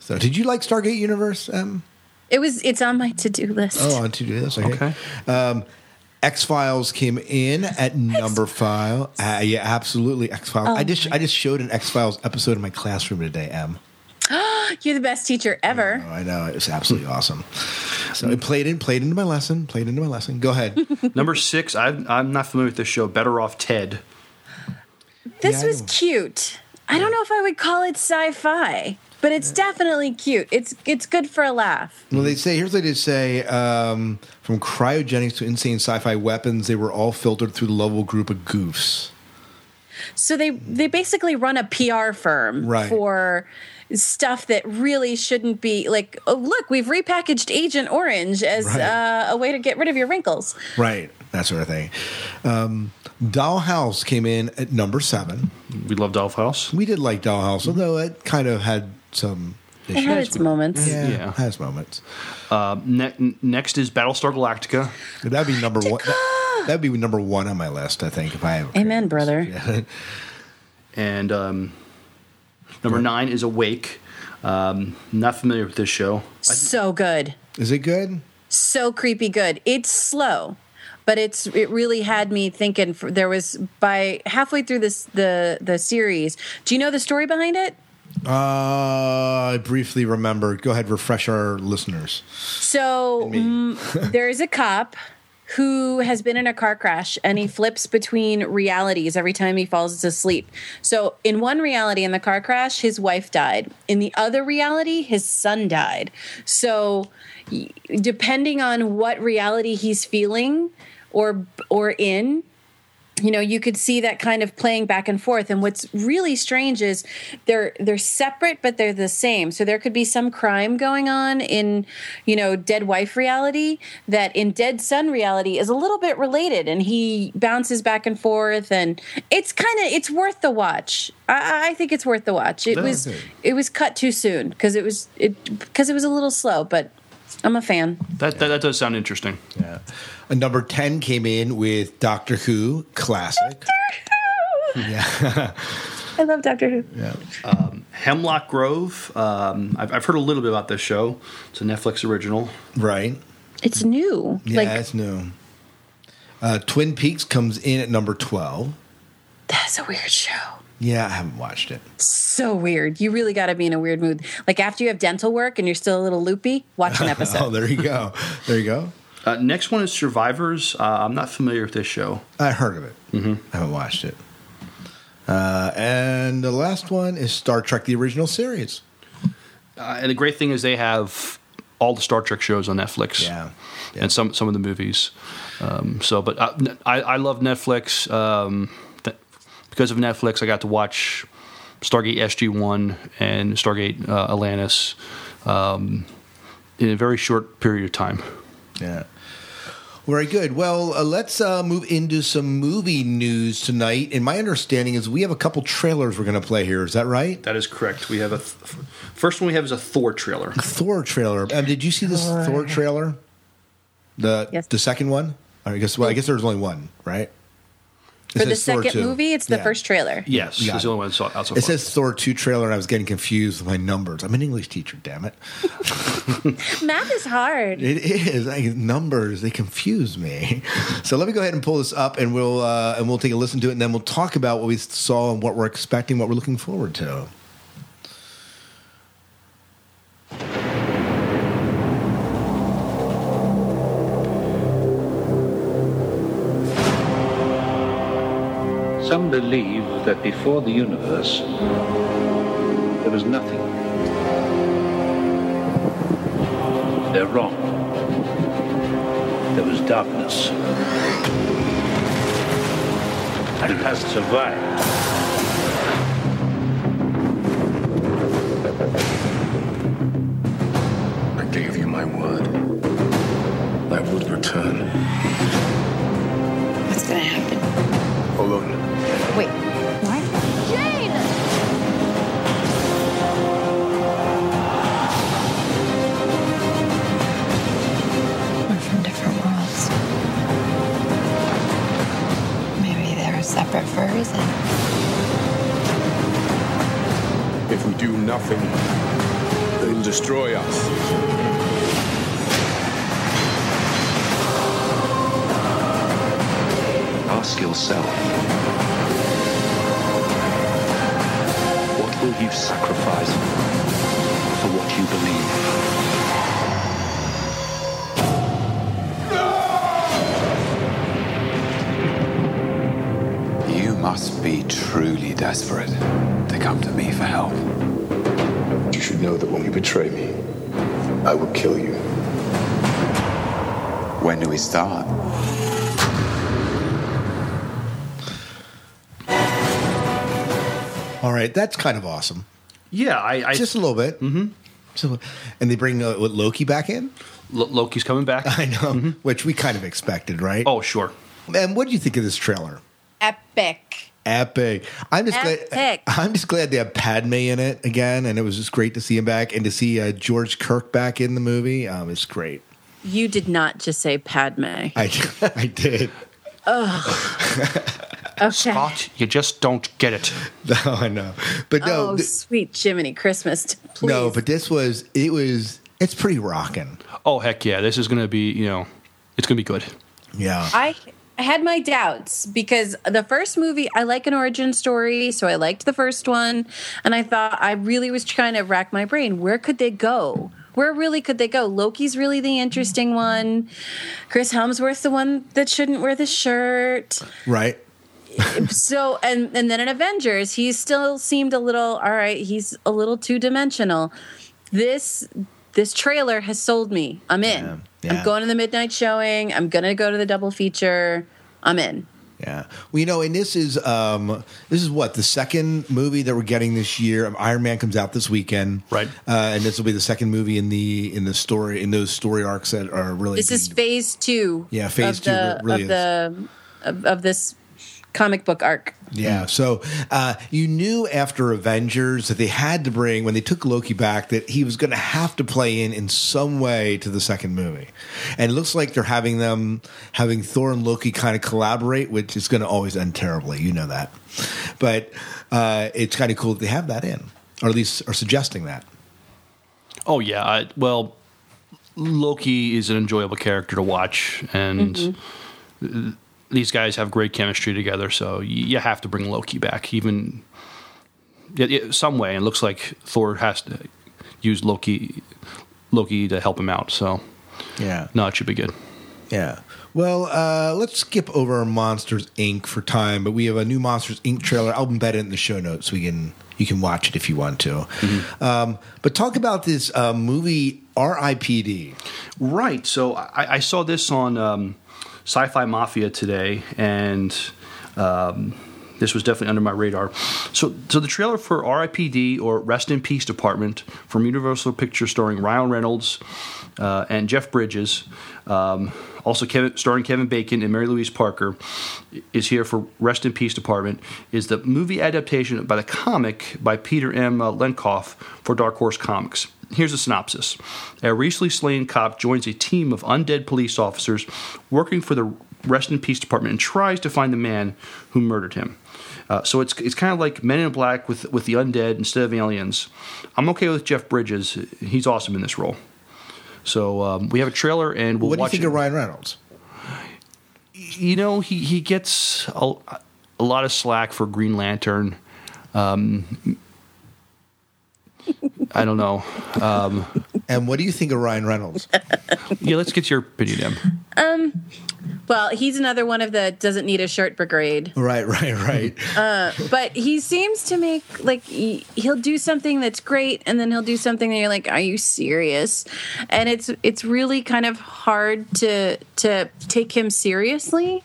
So, did you like Stargate Universe? Um, It was. It's on my to do list. oh, on to do list. Okay. Um, X Files came in at number five. Uh, yeah, absolutely. X Files. Oh I just I just showed an X Files episode in my classroom today. Em. You're the best teacher ever. Oh, I know it was absolutely awesome. So it played in played into my lesson. Played into my lesson. Go ahead. Number six, I'm, I'm not familiar with this show. Better Off Ted. This Yeah, I was cute. I don't know if I would call it sci-fi, but it's definitely cute. It's it's good for a laugh. Well, they say here's what they say: um, from cryogenics to insane sci-fi weapons, they were all filtered through the lovable group of goofs. So they they basically run a PR firm Right. for stuff that really shouldn't be like oh look we've repackaged agent orange as Right. uh, a way to get rid of your wrinkles Right, that sort of thing. Um, Dollhouse came in at number seven. We love Dollhouse. We did like Dollhouse, although it kind of had some. it had its moments Yeah, Yeah. has moments. Uh, ne- next is Battlestar Galactica. That'd be number one. That, that'd be number one on my list, I think. If I have, amen brother Yeah. And um, number nine is Awake. Um, not familiar with this show. so good is it good? so creepy good it's slow but it's it really had me thinking for, there was by halfway through this the the series do you know the story behind it Uh, I briefly remember. Go ahead, refresh our listeners. So mm, there is a cop who has been in a car crash and he flips between realities every time he falls asleep. So in one reality in the car crash, his wife died. In the other reality, his son died. So depending on what reality he's feeling or or in, you know you could see that kind of playing back and forth and what's really strange is they're they're separate but they're the same so there could be some crime going on in you know dead wife reality that in dead son reality is a little bit related and he bounces back and forth and it's kind of it's worth the watch I, I think it's worth the watch it Yeah, was okay. it was cut too soon because it was it because it was a little slow but i'm a fan That, that, that does sound interesting. Yeah. A number 10 came in with Doctor Who, classic. Yeah. i love doctor who yeah. Um, Hemlock Grove. Um, I've, I've heard a little bit about this show. It's a Netflix original. Right. it's new Yeah, like it's new. Uh, Twin Peaks comes in at number 12. that's a weird show Yeah, I haven't watched it. so weird. You really got to be in a weird mood. Like after you have dental work and you're still a little loopy, watch an episode. oh, there you go. There you go. Uh, next one is Survivors. Uh, I'm not familiar with this show. I heard of it. Mm-hmm. I haven't watched it. Uh, and the last one is Star Trek: The Original Series. Uh, and the great thing is they have all the Star Trek shows on Netflix. Yeah. And some some of the movies. Um, so, but I, I, I love Netflix. Um, th- because of Netflix, I got to watch Stargate SG One and Stargate uh, Atlantis um, in a very short period of time. Yeah. Very good. Well, uh, let's uh, move into some movie news tonight. And my understanding is we have a couple trailers we're going to play here. Is that right? That is correct. We have a th- first one we have is a Thor trailer. A Thor trailer. Um, did you see this Thor trailer? The yes. the second one. I guess. Well, I guess there's only one, right? For the second 2. movie, it's the Yeah. first trailer. Yes, Got it's the only one I saw out so It far. says Thor 2 trailer, and I was getting confused with my numbers. I'm an English teacher, damn it. Math is hard. It is. I, numbers, they confuse me. So let me go ahead and pull this up, and we'll uh, and we'll take a listen to it, and then we'll talk about what we saw and what we're expecting, what we're looking forward to. Some believe that before the universe, there was nothing. They're wrong. There was darkness. And it has survived. Start? All right, that's kind of awesome. Yeah, I, I just a little bit. Mm-hmm. So, and they bring uh, what, Loki back in. Lo- Loki's coming back. I know, which we kind of expected, right? Oh, sure. And what do you think of this trailer? Epic. Epic. I'm just Epic. glad. I'm just glad they have Padme in it again, and it was just great to see him back and to see uh, George Kirk back in the movie. Um, it's great. You did not just say Padme. I I did. Ugh. Okay. Scott, you just don't get it. No, I know, but no, oh, th- sweet Jiminy Christmas. Please. no, but this was it was it's pretty rocking. Oh heck yeah, this is going to be you know, it's going to be good. Yeah. I I had my doubts because the first movie, I like an origin story, so I liked the first one, and I thought I really was trying to rack my brain. Where could they go? Where really could they go? Loki's really the interesting one. Chris Hemsworth's the one that shouldn't wear the shirt. Right. so and and then in Avengers, he still seemed a little all right. He's a little two dimensional. This this trailer has sold me. I'm in. yeah. I'm going to the midnight showing. I'm gonna go to the double feature. I'm in. Yeah. Well, you know, and this is um this is what the second movie that we're getting this year. Um, Iron Man comes out this weekend, right? Uh, and this will be the second movie in the in the story in those story arcs that are really This is phase two. Yeah, phase of two the, really of the of, of this comic book arc. Yeah. So uh, you knew after Avengers that they had to bring when they took Loki back that he was going to have to play in in some way to the second movie, and it looks like they're having them having Thor and Loki kind of collaborate, which is going to always end terribly. You know that, but uh, it's kind of cool that they have that in, or at least are suggesting that. Oh yeah, I, well, Loki is an enjoyable character to watch, and Mm-hmm. These guys have great chemistry together. So you have to bring Loki back, even some way. And it looks like Thor has to use Loki, Loki to help him out. So Yeah. no, it should be good. Yeah. Well, uh, let's skip over Monsters Inc. for time, but we have a new Monsters Inc. trailer. I'll embed it in the show notes so we can you can watch it if you want to. Um, but talk about this uh, movie R.I.P.D. Right. So I, I saw this on um, Sci-Fi Mafia today, and um, this was definitely under my radar. So, so the trailer for R.I.P.D. or Rest in Peace Department from Universal Pictures, starring Ryan Reynolds uh, and Jeff Bridges, um, also Kevin, starring Kevin Bacon and Mary Louise Parker, is here for Rest in Peace Department. Is the movie adaptation by the comic by Peter M. Lenkov for Dark Horse Comics. Here's a synopsis. A recently slain cop joins a team of undead police officers working for the Rest in Peace Department and tries to find the man who murdered him. Uh, so it's it's kind of like Men in Black with with the undead instead of aliens. I'm okay with Jeff Bridges. He's awesome in this role. So um, we have a trailer and we'll what do you think it. of Ryan Reynolds? you know, he, he gets a, a lot of slack for Green Lantern. Um, I don't know. Um, and what do you think of Ryan Reynolds? yeah, let's get your opinion, Em. Um, well, he's another one of the doesn't need a shirt brigade. Right, right, right. Uh, but he seems to make like he, he'll do something that's great, and then he'll do something that you're like, "Are you serious?" And it's it's really kind of hard to to take him seriously.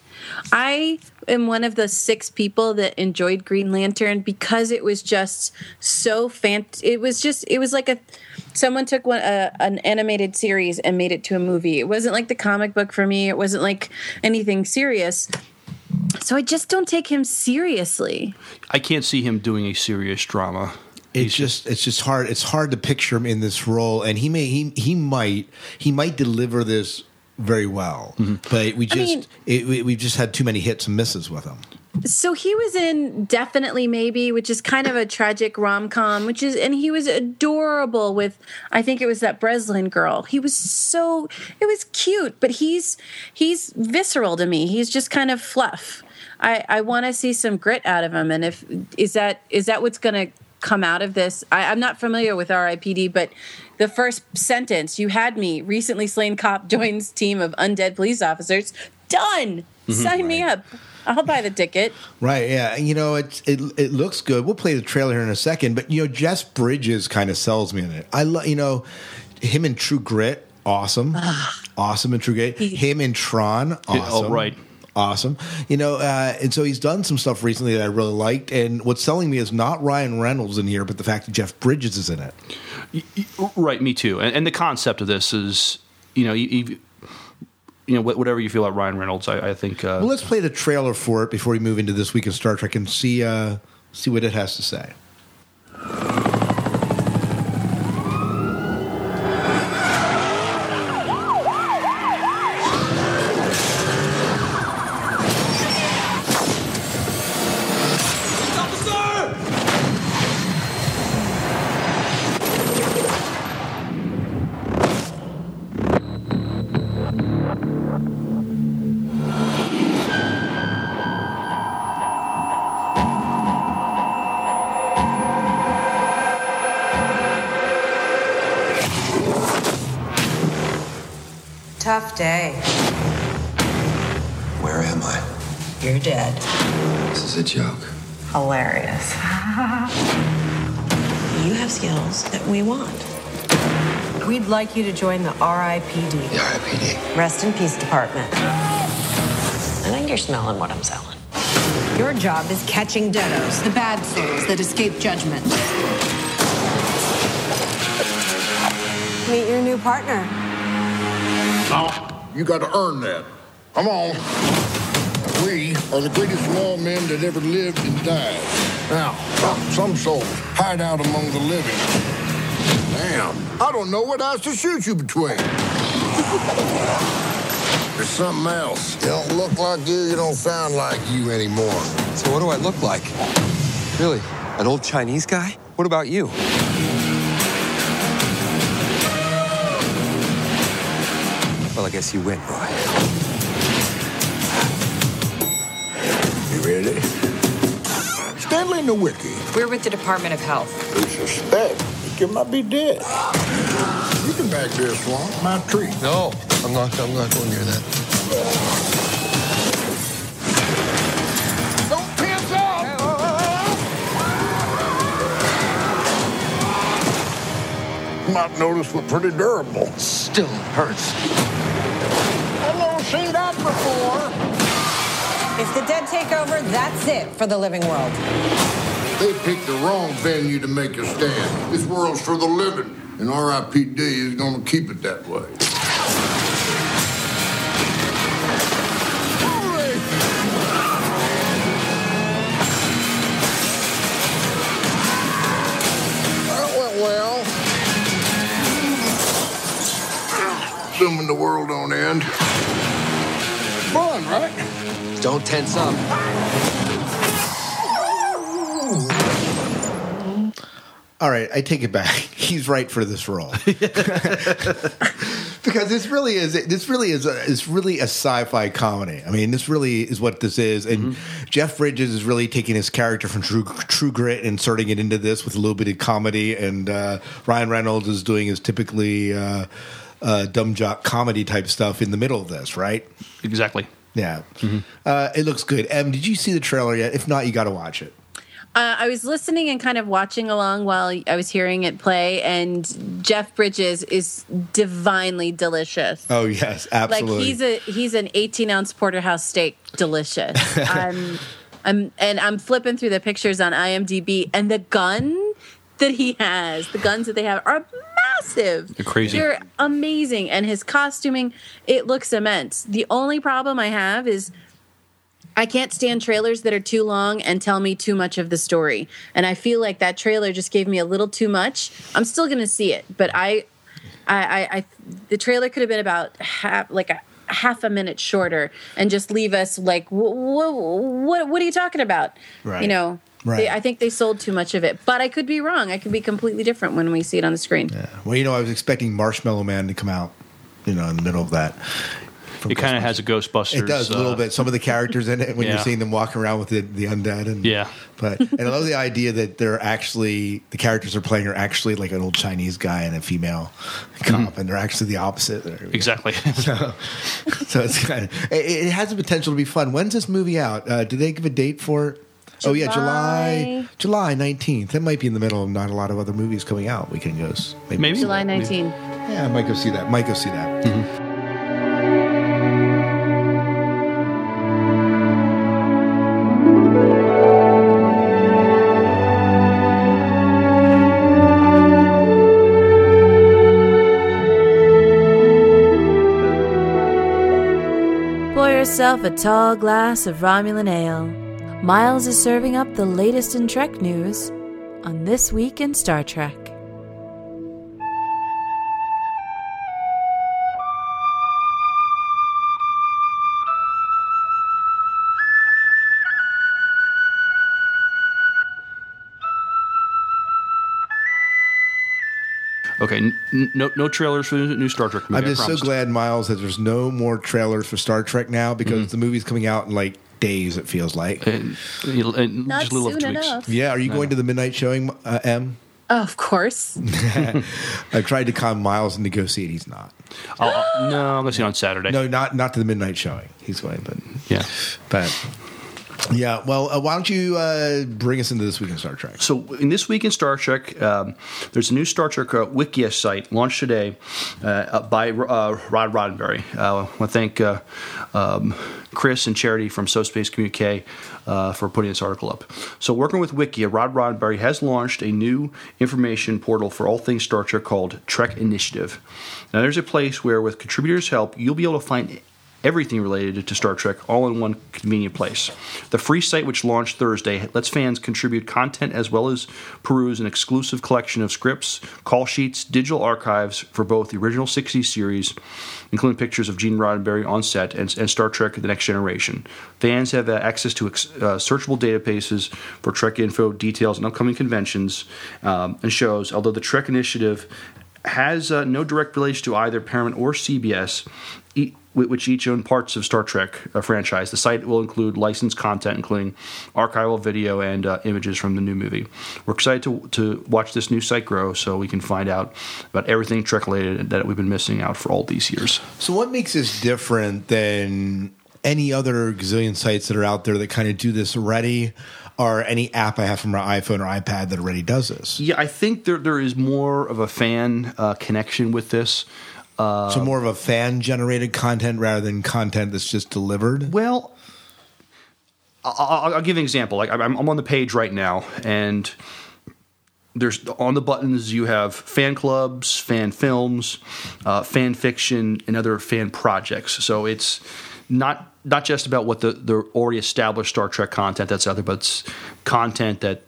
I am one of the six people that enjoyed Green Lantern because it was just so fan. It was just it was like a someone took one uh, an animated series and made it to a movie. It wasn't like the comic book for me. It wasn't like anything serious. So I just don't take him seriously. I can't see him doing a serious drama. It's just it's just hard. It's hard to picture him in this role, and he may he he might he might deliver this very well, mm-hmm. but we I just mean- it, we, we've just had too many hits and misses with him. So he was in Definitely Maybe, which is kind of a tragic rom com, which is, and he was adorable with, I think it was that Breslin girl. He was so, it was cute, but he's, he's visceral to me. He's just kind of fluff. I, I want to see some grit out of him. And if, is that, is that what's going to come out of this? I, I'm not familiar with RIPD, but the first sentence, you had me, recently slain cop joins team of undead police officers. Done! Mhm. Sign me up. I'll buy the ticket. Right? Yeah. You know, it it it looks good. We'll play the trailer here in a second, but you know, Jeff Bridges kind of sells me in it. I love you know him in True Grit, awesome, awesome in True Grit. Him in Tron, Yeah, oh, right. Awesome, you know, uh, and so he's done some stuff recently that I really liked. And what's selling me is not Ryan Reynolds in here, but the fact that Jeff Bridges is in it. Right, me too. And, and the concept of this is, you know, you, you, you know, whatever you feel about Ryan Reynolds, I, I think. Uh, Well, let's play the trailer for it before we move into this week in Star Trek and see uh, see what it has to say. Joke. Hilarious. you have skills that we want. We'd like you to join the RIPD. The RIPD. Rest in Peace Department. I think you're smelling what I'm selling. Your job is catching deados, the bad souls that escape judgment. Meet your new partner. Now, you got to earn that. Come on. We are the greatest lawmen that ever lived and died. Now, some souls hide out among the living. Damn, I don't know what else to shoot you between. There's something else. You don't look like you, you don't sound like you anymore. So what do I look like? Really? An old Chinese guy? What about you? Well, I guess you win, Roy. You ready? Stanley Nowicki. We're with the Department of Health. We suspect that you might be dead. You can back this one. My treat. No, I'm not. I'm not going near that. Don't piss off! Might notice we're pretty durable. Still hurts. I've never seen that before. If the dead take over, that's it for the living world. They picked the wrong venue to make a stand. This world's for the living, and RIPD is to keep it that way. Well. Assuming the world don't end. Fun, right? Don't tense up. All right, I take it back. He's right for this role because this really is this really is a, is really a sci-fi comedy. I mean, this really is what this is. And Jeff Bridges is really taking his character from True True Grit and inserting it into this with a little bit of comedy. And uh, Ryan Reynolds is doing his typically uh, uh, dumb jock comedy type stuff in the middle of this, right? Exactly. Yeah, uh, it looks good. Em, did you see the trailer yet? If not, you got to watch it. Uh, I was listening and kind of watching along while I was hearing it play, and Jeff Bridges is divinely delicious. Oh yes, absolutely. Like he's a he's an 18 ounce porterhouse steak, delicious. I'm I'm and I'm flipping through the pictures on IMDb, and the gun that he has, the guns that they have are massive. They're crazy. They're amazing, and his costuming it looks immense. The only problem I have is. I can't stand trailers that are too long and tell me too much of the story. And I feel like that trailer just gave me a little too much. I'm still going to see it, but I, I, I, I, the trailer could have been about half, like a half a minute shorter, and just leave us like, what, what, what are you talking about? Right. You know. Right. They, I think they sold too much of it, but I could be wrong. I could be completely different when we see it on the screen. Well, you know, I was expecting Marshmallow Man to come out, you know, in the middle of that. It kind of has a Ghostbusters. It does a little uh, bit. Some of the characters in it when Yeah. you're seeing them walking around with the, the undead and Yeah. But and I love the idea that they're actually the characters they're playing are actually like an old Chinese guy and a female cop, and they're actually the opposite. Exactly. so, so it's kind of it, it has the potential to be fun. When's this movie out? Uh, did they give a date for it? Oh yeah, July July nineteenth. That might be in the middle of not a lot of other movies coming out. We can go s- maybe, July nineteenth. Yeah, I might go see that. Might go see that. Pour yourself a tall glass of Romulan ale. Miles is serving up the latest in Trek news on This Week in Star Trek. Okay, n- n- no no trailers for the new Star Trek movie. I'm just so glad, Miles, that there's no more trailers for Star Trek now because Mm-hmm. the movie's coming out in like days. It feels like. And, and Not just a little soon enough. Yeah, are you going to the midnight showing, uh, M? Oh, of course. I've tried to con Miles into go see it. He's not. I'll, I'll- no, I'm going to see it on Saturday. No, not not to the midnight showing. He's going, but Yeah. but yeah. Well, uh, why don't you uh, bring us into this week in Star Trek? So, in this week in Star Trek, um, there's a new Star Trek uh, Wikia site launched today uh, by uh, Rod Roddenberry. Uh, I want to thank um, Chris and Charity from So Space Communique for putting this article up. So, working with Wikia, Rod Roddenberry has launched a new information portal for all things Star Trek called Trek Initiative. Now, there's a place where, with contributors' help, you'll be able to find everything related to Star Trek all in one convenient place. The free site, which launched Thursday, lets fans contribute content as well as peruse an exclusive collection of scripts, call sheets, digital archives for both the original 60s series, including pictures of Gene Roddenberry on set, and, and Star Trek The Next Generation. Fans have access to ex- uh, searchable databases for Trek info, details, and upcoming conventions um, and shows, although the Trek Initiative has uh, no direct relation to either Paramount or CBS, which each own parts of Star Trek uh, franchise. The site will include licensed content, including archival video and uh, images from the new movie. We're excited to, to watch this new site grow so we can find out about everything Trek related that we've been missing out for all these years. So, what makes this different than any other gazillion sites that are out there that kind of do this already, or any app I have from my iPhone or iPad that already does this? Yeah, I think there there is more of a fan uh, connection with this. Uh, so, more of a fan generated content rather than content that's just delivered? Well, I'll, I'll, give an example. Like I'm, I'm on the page right now, and there's on the buttons you have fan clubs, fan films, uh, fan fiction, and other fan projects. So it's not not just about what the the already established Star Trek content that's out there, but it's content that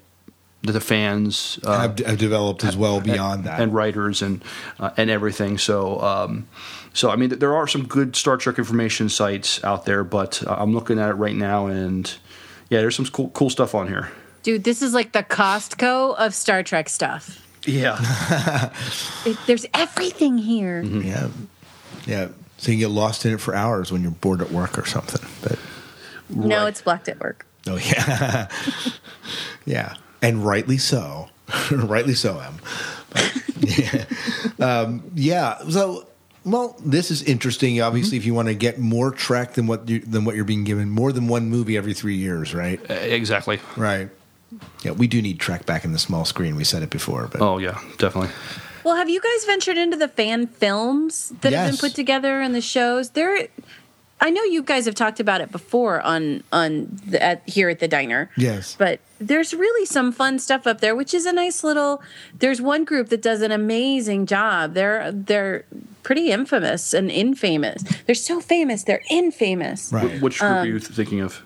that the fans uh, have, have developed as well beyond and, that. and writers and uh, and everything. So. Um, so I mean, there are some good Star Trek information sites out there, but uh, I'm looking at it right now, and yeah, there's some cool, cool stuff on here. Dude, this is like the Costco of Star Trek stuff. Yeah, It, there's everything here. Yeah, yeah. So you get lost in it for hours when you're bored at work or something. But No, it's blocked at work. oh yeah, yeah, and rightly so. rightly so, Em. But, yeah. Um, yeah. So. Well, this is interesting. Obviously, if you want to get more Trek than what you, than what you're being given, more than one movie every three years, right? exactly. Right. Yeah, we do need Trek back in the small screen. We said it before, but Oh yeah, definitely. Well, have you guys ventured into the fan films that have been put together and the shows? There, I know you guys have talked about it before on on the, at, here at the diner. Yes. but there's really some fun stuff up there, which is a nice little. There's one group that does an amazing job. They're they're pretty infamous and infamous. They're so famous. They're infamous. Wh- Which group are Um, you thinking of?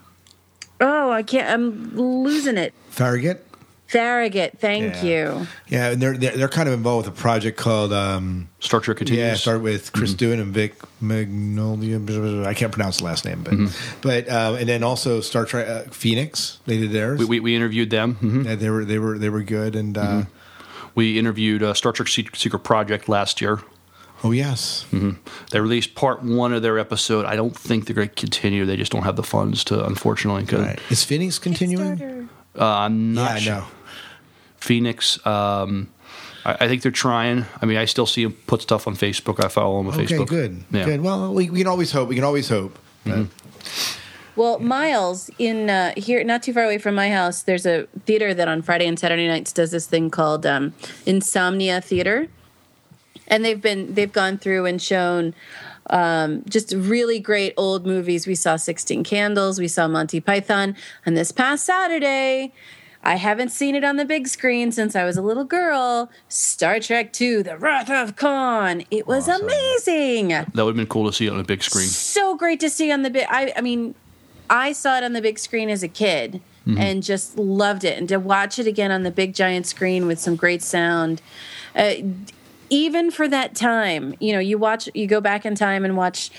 Oh, I can't. I'm losing it. Farragut. Farragut. Thank Yeah. you. Yeah, and they're, they're they're kind of involved with a project called um, Star Trek Continues. Yeah, start with Chris Doohan and Vic Magnolia. I can't pronounce the last name, but but um, and then also Star Trek uh, Phoenix. They did theirs. We, we, we interviewed them. Mhm. Yeah, they were they were they were good, and uh, We interviewed uh, Star Trek Secret Project last year. oh yes, hmm They released part one of their episode. I don't think they're going to continue. They just don't have the funds to, unfortunately. 'cause- is Phoenix continuing? Uh, I'm not Yeah, I sure. Know. Phoenix. Um, I, I think they're trying. I mean, I still see them put stuff on Facebook. I follow them on Okay, Facebook. good, Yeah. good. Well, we, we can always hope. We can always hope. Mm-hmm. Well, Miles, in uh, here, not too far away from my house, there's a theater that on Friday and Saturday nights does this thing called um, Insomnia Theater, and they've been they've gone through and shown um, just really great old movies. We saw Sixteen Candles, we saw Monty Python, and this past Saturday. I haven't seen it on the big screen since I was a little girl. Star Trek II: The Wrath of Khan. It was amazing That would have been cool to see on a big screen. so great to see on the big. I, I mean, I saw it on the big screen as a kid Mhm. and just loved it, and to watch it again on the big giant screen with some great sound. Uh, even for that time, you know, you watch, you go back in time and watch.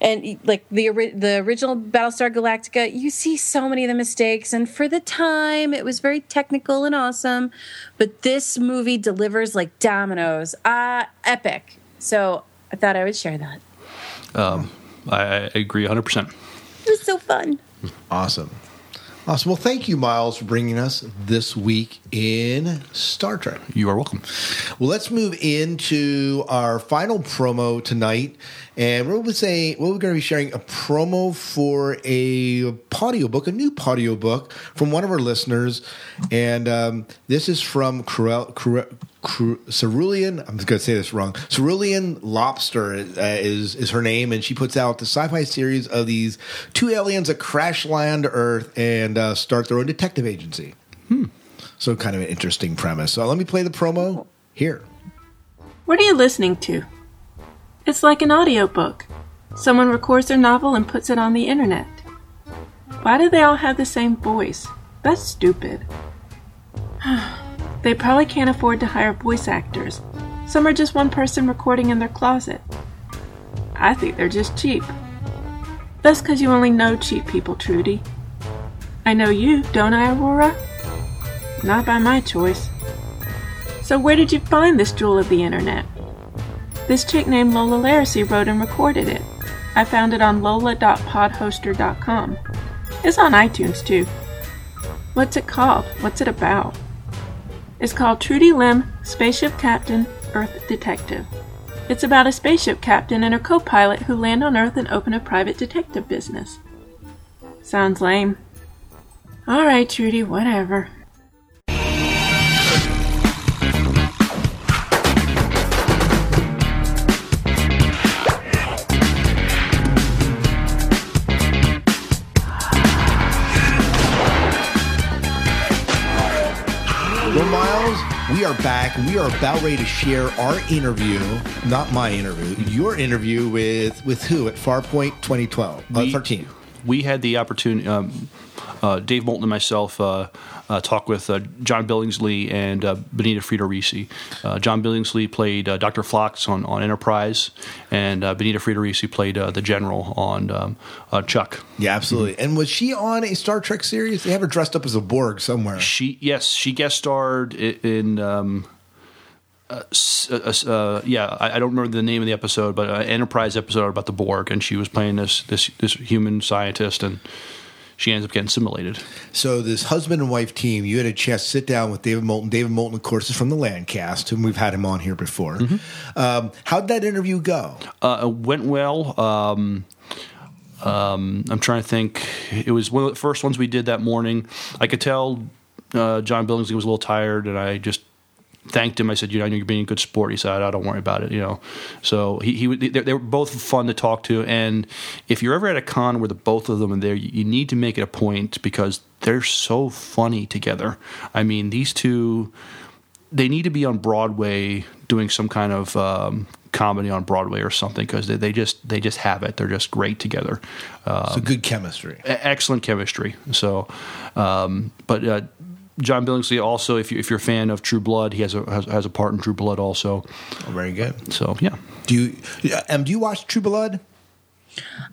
And like the the original Battlestar Galactica, you see so many of the mistakes, and for the time, it was very technical and awesome. But this movie delivers like dominoes, ah, epic. So I thought I would share that. Um, I, I agree 100%. It was so fun. Awesome. Awesome. Well, thank you, Miles, for bringing us this week in Star Trek. You are welcome. Well, let's move into our final promo tonight. And we're going to say, well, we're going to be sharing a promo for a audio book, a new audio book from one of our listeners. And um, this is from Cruel, Cruel, Cru- Cerulean. I'm going to say this wrong. Cerulean Lobster uh, is is her name, and she puts out the sci-fi series of these two aliens that crash land Earth and uh, start their own detective agency. So, kind of an interesting premise. So, let me play the promo here. What are you listening to? It's like an audiobook. Someone records their novel and puts it on the internet. Why do they all have the same voice? That's stupid. They probably can't afford to hire voice actors. Some are just one person recording in their closet. I think they're just cheap. That's because you only know cheap people, Trudy. I know you, don't I, Aurora? Not by my choice. So, where did you find this jewel of the internet? This chick named Lola Laracy wrote and recorded it. I found it on lola.podhoster.com. It's on iTunes too. What's it called? What's it about? It's called Trudy Lim, Spaceship Captain, Earth Detective. It's about a spaceship captain and a co pilot who land on Earth and open a private detective business. Sounds lame. Alright, Trudy, whatever. We are back. We are about ready to share our interview, not my interview, your interview with with who at Farpoint 2012, uh, 13. we had the opportunity. Um, Dave Moulton and myself uh, uh, talked with uh, John Billingsley and uh, Bonita Friedericy. Uh, John Billingsley played uh, Dr. Phlox on, on Enterprise, and uh, Bonita Friedericy played uh, the General on um, uh, Chuck. Yeah, absolutely. And was she on a Star Trek series? They have her dressed up as a Borg somewhere. She yes, she guest starred in. Um, uh, uh, uh, yeah, I, I don't remember the name of the episode, but uh, Enterprise episode about the Borg, and she was playing this this this human scientist, and she ends up getting simulated. So this husband and wife team, you had a chance to sit down with David Moulton. David Moulton, of course, is from the Lancast, and we've had him on here before. Mm-hmm. Um, how'd that interview go? Uh, it went well. Um, um, I'm trying to think. It was one of the first ones we did that morning. I could tell uh, John Billingsley was a little tired, and I just thanked him. I said, "You know, you're being a good sport." He said, "I don't worry about it." You know, so he, he they, they were both fun to talk to. And if you're ever at a con where the both of them are there, you, you need to make it a point because they're so funny together. I mean, these two they need to be on Broadway doing some kind of um, comedy on Broadway or something because they, they just they just have it. They're just great together. Um, So good chemistry. excellent chemistry. So, um, but uh, John Billingsley also, if you if you're a fan of True Blood, he has a has, has a part in True Blood also. Oh, very good. So yeah. Do you yeah, um, do you watch True Blood?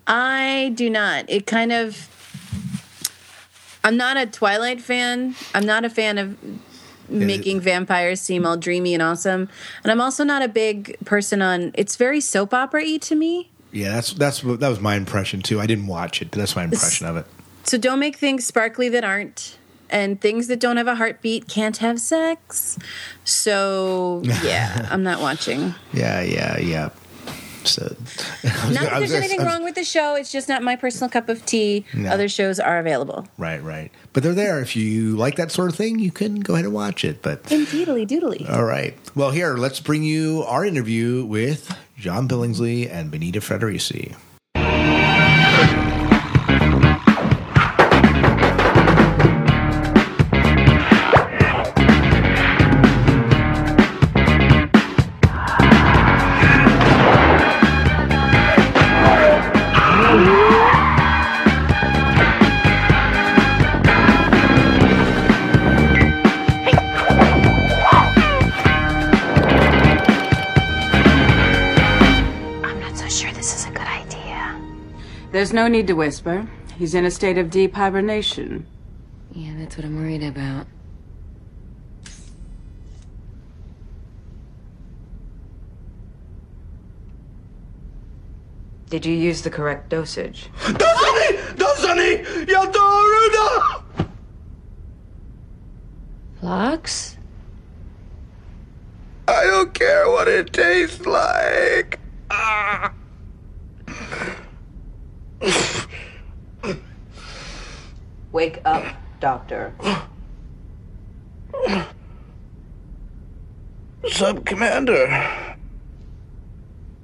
I do not. It kind of. I'm not a Twilight fan. I'm not a fan of making vampires seem all dreamy and awesome. And I'm also not a big person on. It's very soap opera y to me. Yeah, that's that's that was my impression too. I didn't watch it, but that's my impression of it. So don't make things sparkly that aren't. And things that don't have a heartbeat can't have sex. So, yeah, I'm not watching. Yeah, yeah, yeah. So, Not that there's anything wrong with the show. It's just not my personal cup of tea. No. Other shows are available. Right, right. But they're there. If you like that sort of thing, you can go ahead and watch it. But Indeedly doodly. all right. Well, here, let's bring you our interview with John Billingsley and Bonita Friedericy. No need to whisper. He's in a state of deep hibernation. Yeah, that's what I'm worried about. Did you use the correct dosage? Dosani! Dosani! Yaldaruda! Lux? I don't care what it tastes like. Ah. Wake up, Doctor. Sub Commander.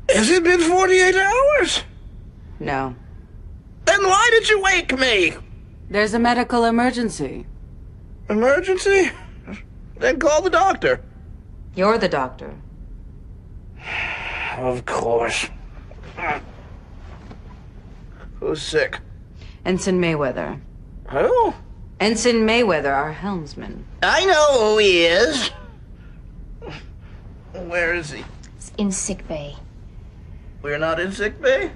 Has it been 48 hours? No. Then why did you wake me? There's a medical emergency. Emergency? Then call the doctor. You're the doctor. Of course. Who's sick? Ensign Mayweather. Who? Ensign Mayweather, our helmsman. I know who he is. Where is he? In sick bay. We're not in sick bay?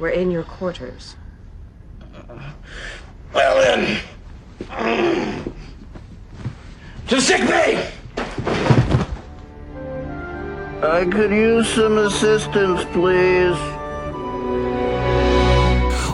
We're in your quarters. Well then. To sick bay! I could use some assistance, please.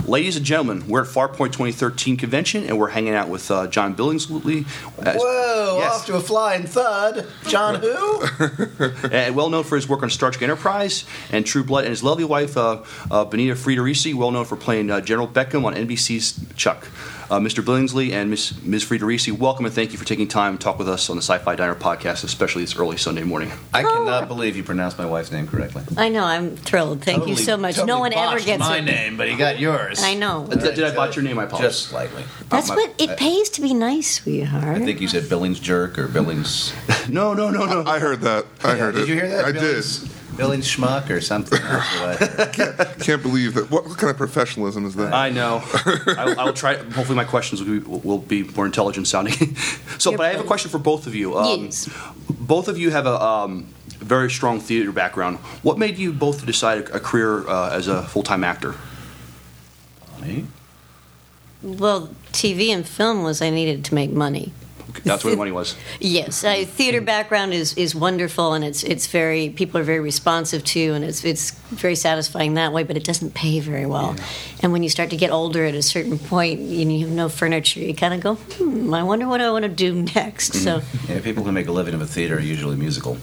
Ladies and gentlemen, we're at Farpoint 2013 convention, and we're hanging out with uh, John Billingsley. as- Whoa, Yes. off to a flying thud. John who? uh, well known for his work on Star Trek Enterprise and True Blood, and his lovely wife uh, uh, Bonita Friedericy, well known for playing uh, General Beckham on NBC's Chuck. Uh, Mr. Billingsley and Miss, Ms. Friedericy, welcome and thank you for taking time to talk with us on the Sci-Fi Diner podcast, especially this early Sunday morning. I cannot believe you pronounced my wife's name correctly. I know. I'm thrilled. Thank you so much. no one ever botched gets my it. name, but he got yours. I know. Did, did I botch your name? I apologize. Just slightly. That's Uh, my- what it pays to be nice, sweetheart. I think you said Billings jerk or Billings. no, no, no, no. I heard that. I heard Did it. you hear that? I Billings? did. Billing schmuck or something. That's what I- Can't believe that. What, what kind of professionalism is that? I know. I, will- I will try. Hopefully, my questions will be, will be more intelligent sounding. so, but I have a question for both of you. Um, Yes. Both of you have a um, very strong theater background. What made you both decide a career uh, as a full time actor? Well, TV and film was I needed to make money. That's where the money was. Yes, uh, theater background is, is wonderful, and it's it's very people are very responsive to, and it's it's very satisfying that way. But it doesn't pay very well. And when you start to get older, at a certain point, and you have no furniture, you kind of go, hmm, I wonder what I want to do next. So Yeah, people who make a living of a theater are usually musical,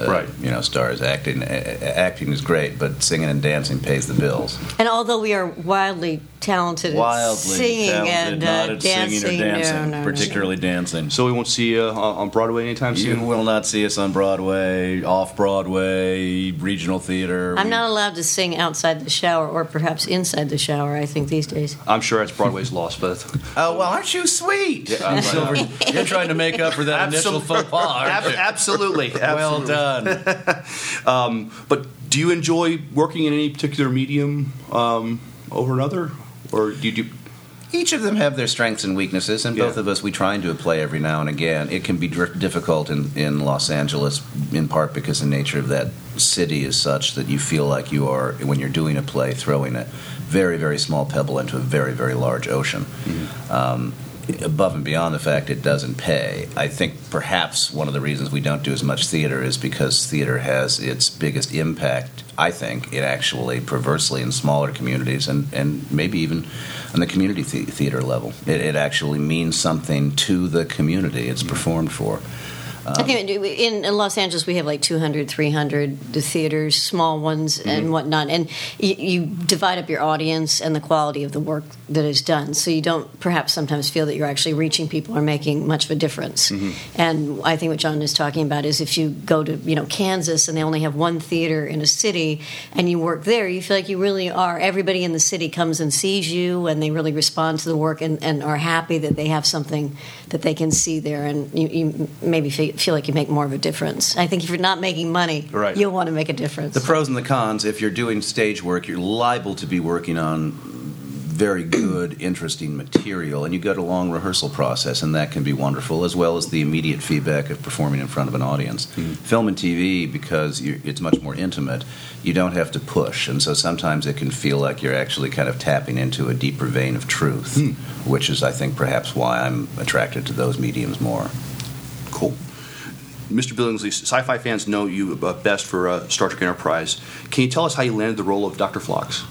uh, right? You know, stars. Acting, uh, acting is great, but singing and dancing pays the bills. And although we are wildly talented Wildly at singing talented, and not uh, at dancing, singing or dancing, no, no, no. particularly dancing. So we won't see you uh, on Broadway anytime soon. You will not see us on Broadway, off Broadway, regional theater. I'm not allowed to sing outside the shower or perhaps inside the shower. I think these days. I'm sure that's Broadway's loss, but Oh well, aren't you sweet? Yeah, I'm right. Silver, you're trying to make up for that initial faux pas. aren't Ab- you? absolutely, Well absolutely. Done. um, but do you enjoy working in any particular medium um, over another, or do you do? Each of them have their strengths and weaknesses, and both of us we try and do a play every now and again. It can be difficult in, in Los Angeles, in part because the nature of that city is such that you feel like you are, when you're doing a play, throwing a very, very small pebble into a very, very large ocean. Um, above and beyond the fact it doesn't pay, I think perhaps one of the reasons we don't do as much theater is because theater has its biggest impact, I think, it actually perversely in smaller communities and, and maybe even on the community the- theater level. It, it actually means something to the community it's performed for. Um, I think in, in Los Angeles we have like 200, 300 the theaters, small ones Mm-hmm. and whatnot, and you, you divide up your audience and the quality of the work that is done. So you don't perhaps sometimes feel that you're actually reaching people or making much of a difference. Mm-hmm. And I think what John is talking about is if you go to you know Kansas and they only have one theater in a city and you work there, you feel like you really are. Everybody in the city comes and sees you, and they really respond to the work and, and are happy that they have something that they can see there, and you, you maybe feel, feel like you make more of a difference. I think if you're not making money, Right. you'll want to make a difference. The pros and the cons if you're doing stage work, you're liable to be working on very good, interesting material, and you go to a long rehearsal process, and that can be wonderful, as well as the immediate feedback of performing in front of an audience. Mm-hmm. Film and TV, because you it's much more intimate, you don't have to push, and so sometimes it can feel like you're actually kind of tapping into a deeper vein of truth, hmm. which is, I think, perhaps why I'm attracted to those mediums more. Cool. Mr. Billingsley, sci-fi fans know you uh, best for uh, Star Trek Enterprise. Can you tell us how you landed the role of Dr. Phlox?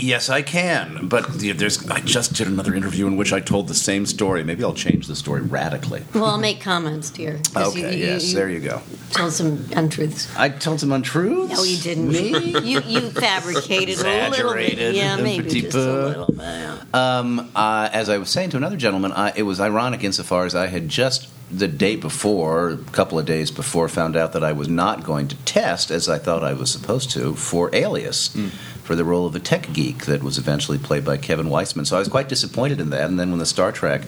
Yes, I can. But there's. I just did another interview in which I told the same story. Maybe I'll change the story radically. well, I'll make comments, dear. 'cause Okay. yes. there you go. Told some untruths. I told some untruths. No, you didn't. Me? You you fabricated a little bit. Exaggerated. Yeah, maybe Petit just a little bit. Um, uh, as I was saying to another gentleman, I, it was ironic insofar as I had just the day before, a couple of days before, found out that I was not going to test as I thought I was supposed to for Alias. Hmm. For the role of a tech geek that was eventually played by Kevin Weisman. So I was quite disappointed in that. And then when the Star Trek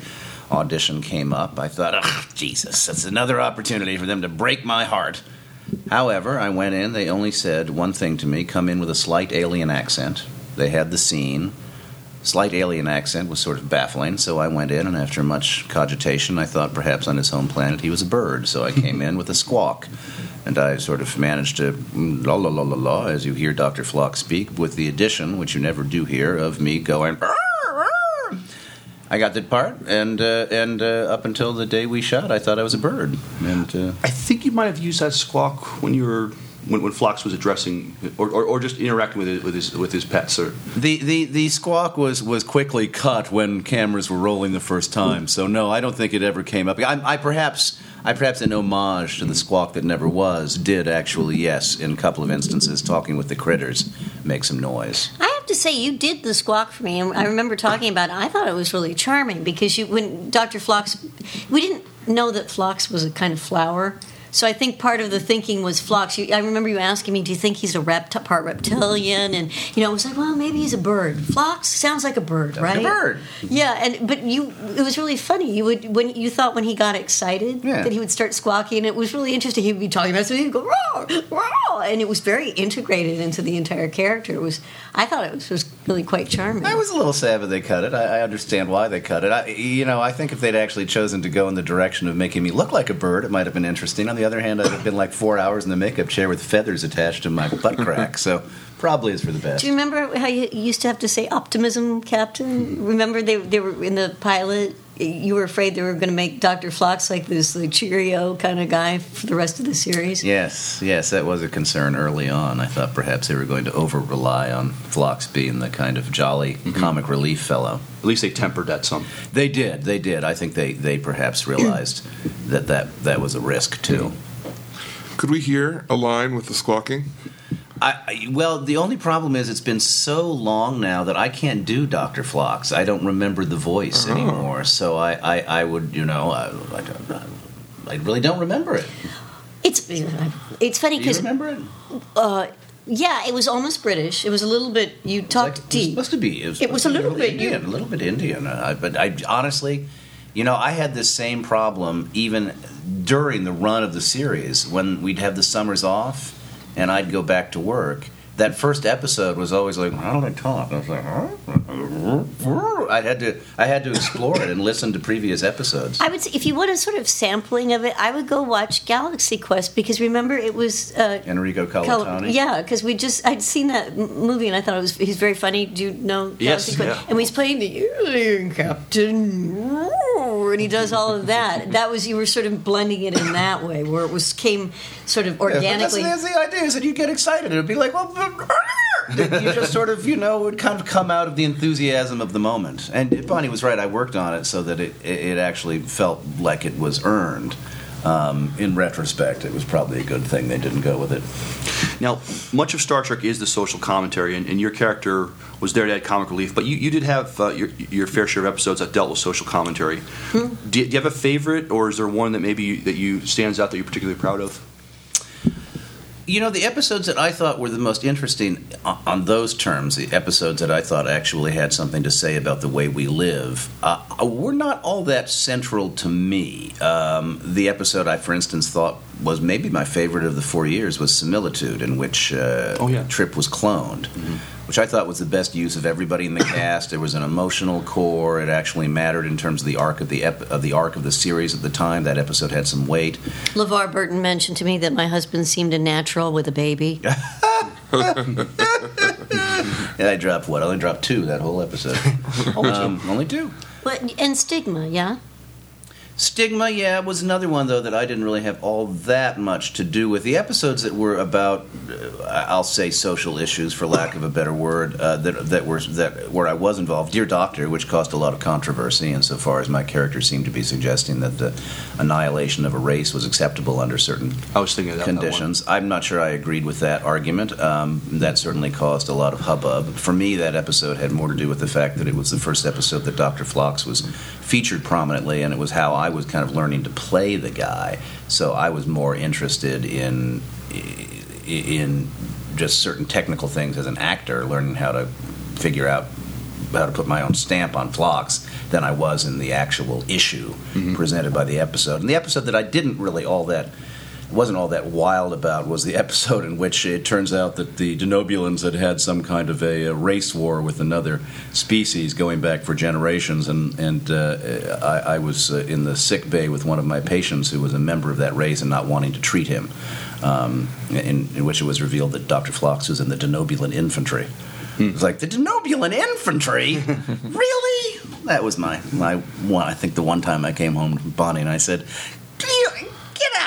audition came up, I thought, oh, Jesus, that's another opportunity for them to break my heart. However, I went in, they only said one thing to me come in with a slight alien accent. They had the scene. Slight alien accent was sort of baffling, so I went in, and after much cogitation, I thought perhaps on his home planet he was a bird. So I came in with a squawk, and I sort of managed to mm, la la la la la as you hear Dr. Phlox speak, with the addition, which you never do hear, of me going. "Arr, arr." I got that part, and uh, and uh, up until the day we shot, I thought I was a bird. And uh, I think you might have used that squawk when you were when, when Phlox was addressing or, or, or just interacting with his, with his with his pets. Or The, the the squawk was was quickly cut when cameras were rolling the first time. So no, I don't think it ever came up. I, I perhaps I perhaps in homage to the squawk that never was did actually yes in a couple of instances talking with the critters make some noise. I have to say, you did the squawk for me, and I remember talking about it. I thought it was really charming because you, when Dr. Phlox, we didn't know that phlox was a kind of flower. So I think part of the thinking was Phlox. You, I remember you asking me, "Do you think he's a rept- part reptilian?" And you know, I was like, "Well, maybe he's a bird." Phlox sounds like a bird, right? a bird. Yeah, and but you, it was really funny. You would when you thought when he got excited Yeah. that he would start squawking. and It was really interesting. He would be talking about something, he'd go roar, roar, and it was very integrated into the entire character. It was. I thought it was, was really quite charming. I was a little sad that they cut it. I, I understand why they cut it. I, you know, I think if they'd actually chosen to go in the direction of making me look like a bird, it might have been interesting. On the other hand, I'd have been like four hours in the makeup chair with feathers attached to my butt crack. So probably is for the best. Do you remember how you used to have to say optimism, Captain? Remember they they were in the pilot. You were afraid they were going to make Doctor Phlox like this like Cheerio kind of guy for the rest of the series. Yes, yes, that was a concern early on. I thought perhaps they were going to over rely on Phlox being the kind of jolly mm-hmm. comic relief fellow. At least they tempered that some. They did, they did. I think they, they perhaps realized that, that that was a risk too. Mm-hmm. Could we hear a line with the squawking? I, I, well, the only problem is it's been so long now that I can't do Doctor Phlox. I don't remember the voice Oh. anymore, so I, I, I would, you know, I, I, don't- I really don't remember it. It's it's funny Do you because remember it? uh, yeah, it was almost British. It was a little bit. You talked deep. supposed to be. It was, It was a little bit. You, Indian, a little bit Indian. Uh, but I honestly, you know, I had this same problem even during the run of the series when we'd have the summers off and I'd go back to work. That first episode was always like, "How do I talk?" I was like, "Huh?" I had to, I had to explore it and listen to previous episodes. I would say if you want a sort of sampling of it, I would go watch Galaxy Quest because remember it was uh, Enrico Col- Colantoni. yeah, because we just I'd seen that movie and I thought it was he's very funny. Do you know? Yes, Galaxy Quest? yeah. And he's playing the alien captain, and he does all of that. That was you were sort of blending it in that way, where it was came sort of Yeah, organically. that's, that's the idea is that you get excited. It would be like, well, you just sort of, you know, would kind of come out of the enthusiasm of the moment. And Bonnie was right. I worked on it so that it, it actually felt like it was earned. Um, in retrospect, it was probably a good thing they didn't go with it. Now, much of Star Trek is the social commentary, and, and your character was there to add comic relief. But you, you did have uh, your, your fair share of episodes that dealt with social commentary. Do, you, do you have a favorite, or is there one that maybe you, that you stands out that you're particularly proud of? You know, the episodes that I thought were the most interesting on, on those terms, the episodes that I thought actually had something to say about the way we live, uh, were not all that central to me. Um, the episode I, for instance, thought was maybe my favorite of the four years was Similitude, in which uh, Trip was cloned. Which I thought was the best use of everybody in the cast. There was an emotional core. It actually mattered in terms of the arc of the ep- of the arc of the series at the time. That episode had some weight. LeVar Burton mentioned to me that my husband seemed a natural with a baby. And I dropped what? I only dropped two that whole episode. Only two. Um, only two. But and stigma, yeah. Stigma, yeah, was another one though that I didn't really have all that much to do with. The episodes that were about, uh, I'll say, social issues, for lack of a better word, uh, that that were that where I was involved. Dear Doctor, which caused a lot of controversy, insofar as my character seemed to be suggesting that the annihilation of a race was acceptable under certain I was thinking of that, that one. conditions. I'm not sure I agreed with that argument. Um, that certainly caused a lot of hubbub. For me, that episode had more to do with the fact that it was the first episode that Dr. Phlox was featured prominently, and it was how I was kind of learning to play the guy. So I was more interested in in just certain technical things as an actor, learning how to figure out how to put my own stamp on Phlox than I was in the actual issue mm-hmm. presented by the episode. And the episode that I didn't really all that wasn't all that wild about was the episode in which it turns out that the Denobulans had had some kind of a, a race war with another species going back for generations, and and uh, I, I was uh, in the sick bay with one of my patients who was a member of that race and not wanting to treat him, um, in, in which it was revealed that Dr. Phlox was in the Denobulan infantry. It was like the Denobulan infantry, really? That was my my one. I think the one time I came home Bonnie and I said, "Get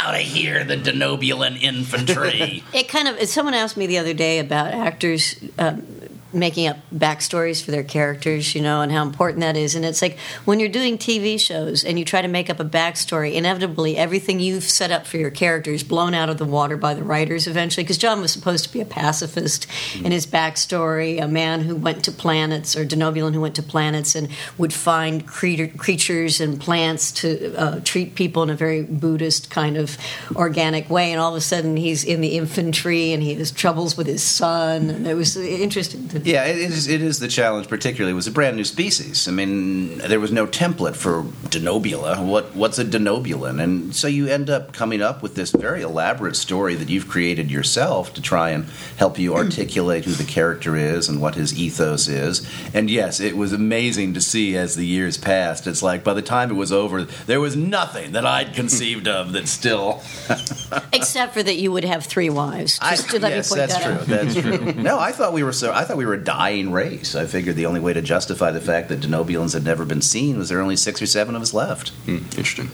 out of here, the Denobulan infantry." It kind of. Someone asked me the other day about actors um, making up backstories for their characters, you know, and how important that is. And it's like when you're doing TV shows and you try to make up a backstory, inevitably everything you've set up for your character is blown out of the water by the writers eventually. Because John was supposed to be a pacifist in his backstory, a man who went to planets, or Denobulan who went to planets and would find creature, creatures and plants to uh, treat people in a very Buddhist kind of organic way. And all of a sudden he's in the infantry and he has troubles with his son. And it was interesting to Yeah, it is, it is the challenge, particularly. It was a brand new species. I mean, there was no template for Denobula. What, what's a Denobulan? And so you end up coming up with this very elaborate story that you've created yourself to try and help you articulate who the character is and what his ethos is. And yes, it was amazing to see as the years passed. It's like by the time it was over, there was nothing that I'd conceived of that still. Except for that you would have three wives. Just to let yes, me point that's that true. out. That's true. no, I thought we were so. I thought we were a dying race. I figured the only way to justify the fact that Denobulans had never been seen was there were only six or seven of us left. Hmm, interesting.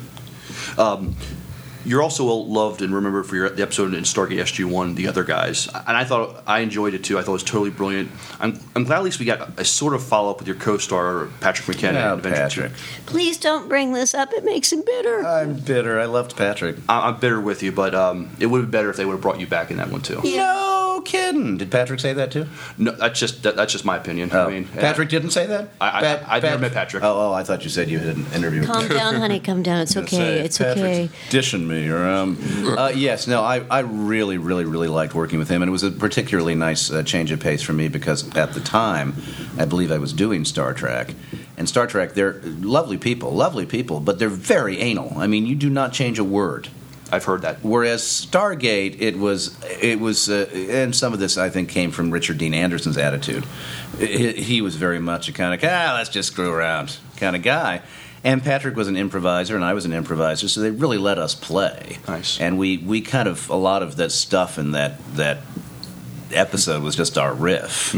Um, you're also well loved and remembered for your the episode in Stargate SG One, the other guys, and I thought I enjoyed it too. I thought it was totally brilliant. I'm, I'm glad at least we got a sort of follow up with your co-star Patrick McKenna. Oh, in Adventure Patrick. Please don't bring this up. It makes him bitter. I'm bitter. I loved Patrick. I, I'm bitter with you, but um, it would have been better if they would have brought you back in that one too. No kidding. Did Patrick say that too? No, that's just that, that's just my opinion. Oh, I mean, Patrick didn't say that. I, I, Pat- I, I've never Pat- met Patrick. Oh, oh, I thought you said you had an interview. with Calm down, honey. Calm down. It's okay. say, It's Patrick's okay. Dishing me, or um, uh, yes, no, I, I really, really, really liked working with him, and it was a particularly nice uh, change of pace for me because at the time, I believe I was doing Star Trek, and Star Trek, they're lovely people, lovely people, but they're very anal. I mean, you do not change a word. I've heard that. Whereas Stargate, it was, it was, uh, and some of this I think came from Richard Dean Anderson's attitude. He, he was very much a kind of, ah, let's just screw around kind of guy. And Patrick was an improviser, and I was an improviser, so they really let us play. Nice. And we, we kind of a lot of that stuff in that that episode was just our riff,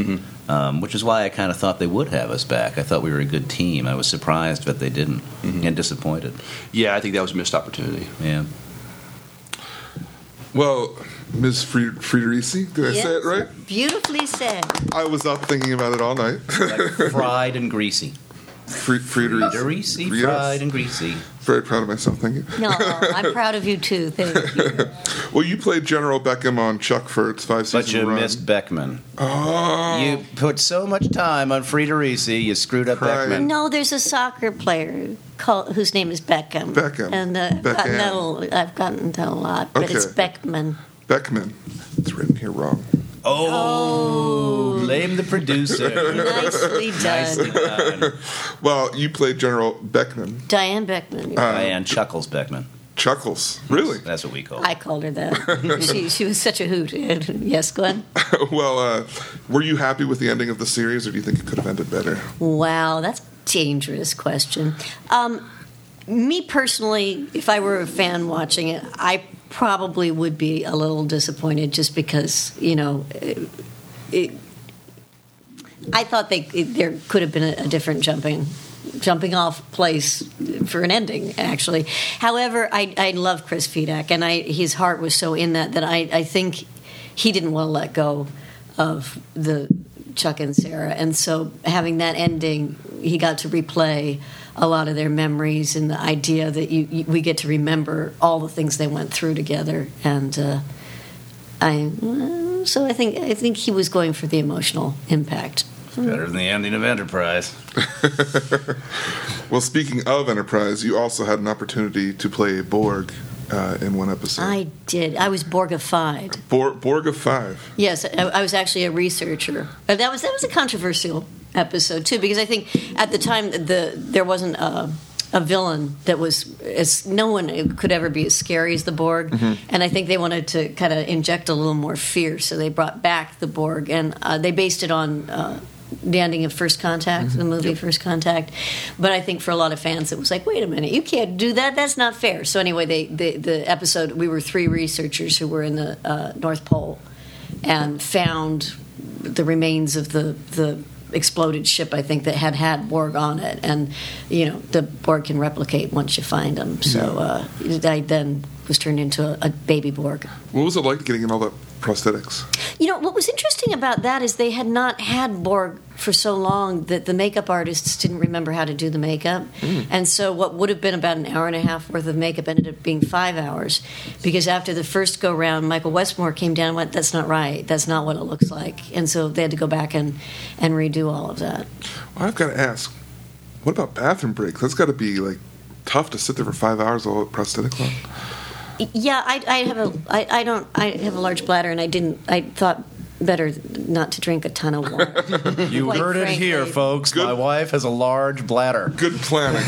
um, which is why I kind of thought they would have us back. I thought we were a good team. I was surprised, but they didn't, and disappointed. Yeah, I think that was a missed opportunity. Yeah. Well, Ms. Fried- Friedericy, did I say it right? Beautifully said. I was up thinking about it all night. fried and greasy. Fri- Friedericy. Friedericy, Yes. fried and greasy. Very proud of myself, thank you. No, I'm proud of you too. Thank you. Well, you played General Beckham on Chuck Furt's five season But you run. missed Beckman. Oh. You put so much time on Friedericy, you screwed up Beckman. No, there's a soccer player called, whose name is Beckham. Beckham. And uh, I've, gotten that a, I've gotten that a lot, but it's Beckman. Beckman. It's written here wrong. Oh, blame the producer. Nicely done. Nicely done. Well, you played General Beckman. Diane Beckman. Uh, Diane Chuckles Beckman. Chuckles. Really? That's what we call I called her that. she, she was such a hoot. yes, Glenn? well, uh, were you happy with the ending of the series, or do you think it could have ended better? Wow, that's a dangerous question. Um, me personally, if I were a fan watching it, I probably would be a little disappointed just because, you know, it, it, I thought they it, there could have been a, a different jumping jumping off place for an ending actually. However i, I love chris fedak and I, his heart was so in that that I, I think he didn't want to let go of the chuck and sarah. And so having that ending he got to replay a lot of their memories and the idea that you, you we get to remember all the things they went through together and uh, I so I think I think he was going for the emotional impact. Better than the ending of Enterprise. Well, speaking of Enterprise, you also had an opportunity to play Borg uh, in one episode. I did. I was Borgified. Bor- Borg of Five. Yes, I, I was actually a researcher. Uh, That was that was a controversial episode too because I think at the time the there wasn't a, a villain that was as no one could ever be as scary as the Borg, Mhm. and I think they wanted to kind of inject a little more fear, so they brought back the Borg, and uh, they based it on. Uh, the ending of First Contact, the movie First Contact, but I think for a lot of fans it was like, wait a minute, you can't do that. That's not fair. So anyway, they the, the episode we were three researchers who were in the uh, North Pole and found the remains of the the exploded ship. I think that had had Borg on it, and you know the Borg can replicate once you find them. So uh, I then was turned into a, a baby Borg. What was it like getting in all that prosthetics? You know, what was interesting about that is they had not had Borg for so long that the makeup artists didn't remember how to do the makeup. Mm. And so what would have been about an hour and a half worth of makeup ended up being five hours. Because after the first go round, Michael Westmore came down and went, That's not right. That's not what it looks like. And so they had to go back and, and redo all of that. Well, I've got to ask, what about bathroom breaks? That's got to be like tough to sit there for five hours all prosthetics on. Yeah, I, I have a, I, I don't, I have a large bladder, and I didn't, I thought better not to drink a ton of water. You Quite heard it here, folks. My wife has a large bladder. Good planning.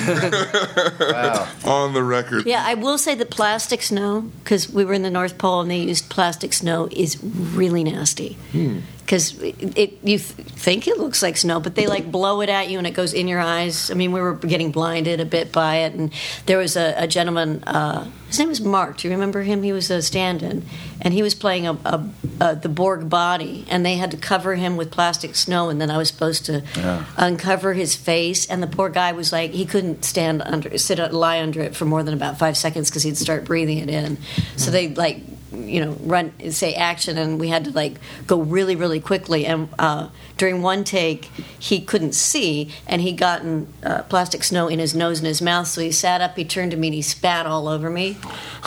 wow. On the record. Yeah, I will say that plastic snow, because we were in the North Pole and they used plastic snow, is really nasty. Hmm. Because it, it, you th- think it looks like snow, but they like blow it at you and it goes in your eyes. I mean, we were getting blinded a bit by it, and there was a, a gentleman. Uh, his name was Mark. Do you remember him? He was a stand-in, and he was playing a, a, a the Borg body, and they had to cover him with plastic snow, and then I was supposed to Yeah. uncover his face, and the poor guy was like he couldn't stand under, sit, lie under it for more than about five seconds because he'd start breathing it in. So they like, you know, run say action, and we had to like go really, really quickly. And uh, during one take, he couldn't see, and he gotten uh, plastic snow in his nose and his mouth. So he sat up, he turned to me, and he spat all over me,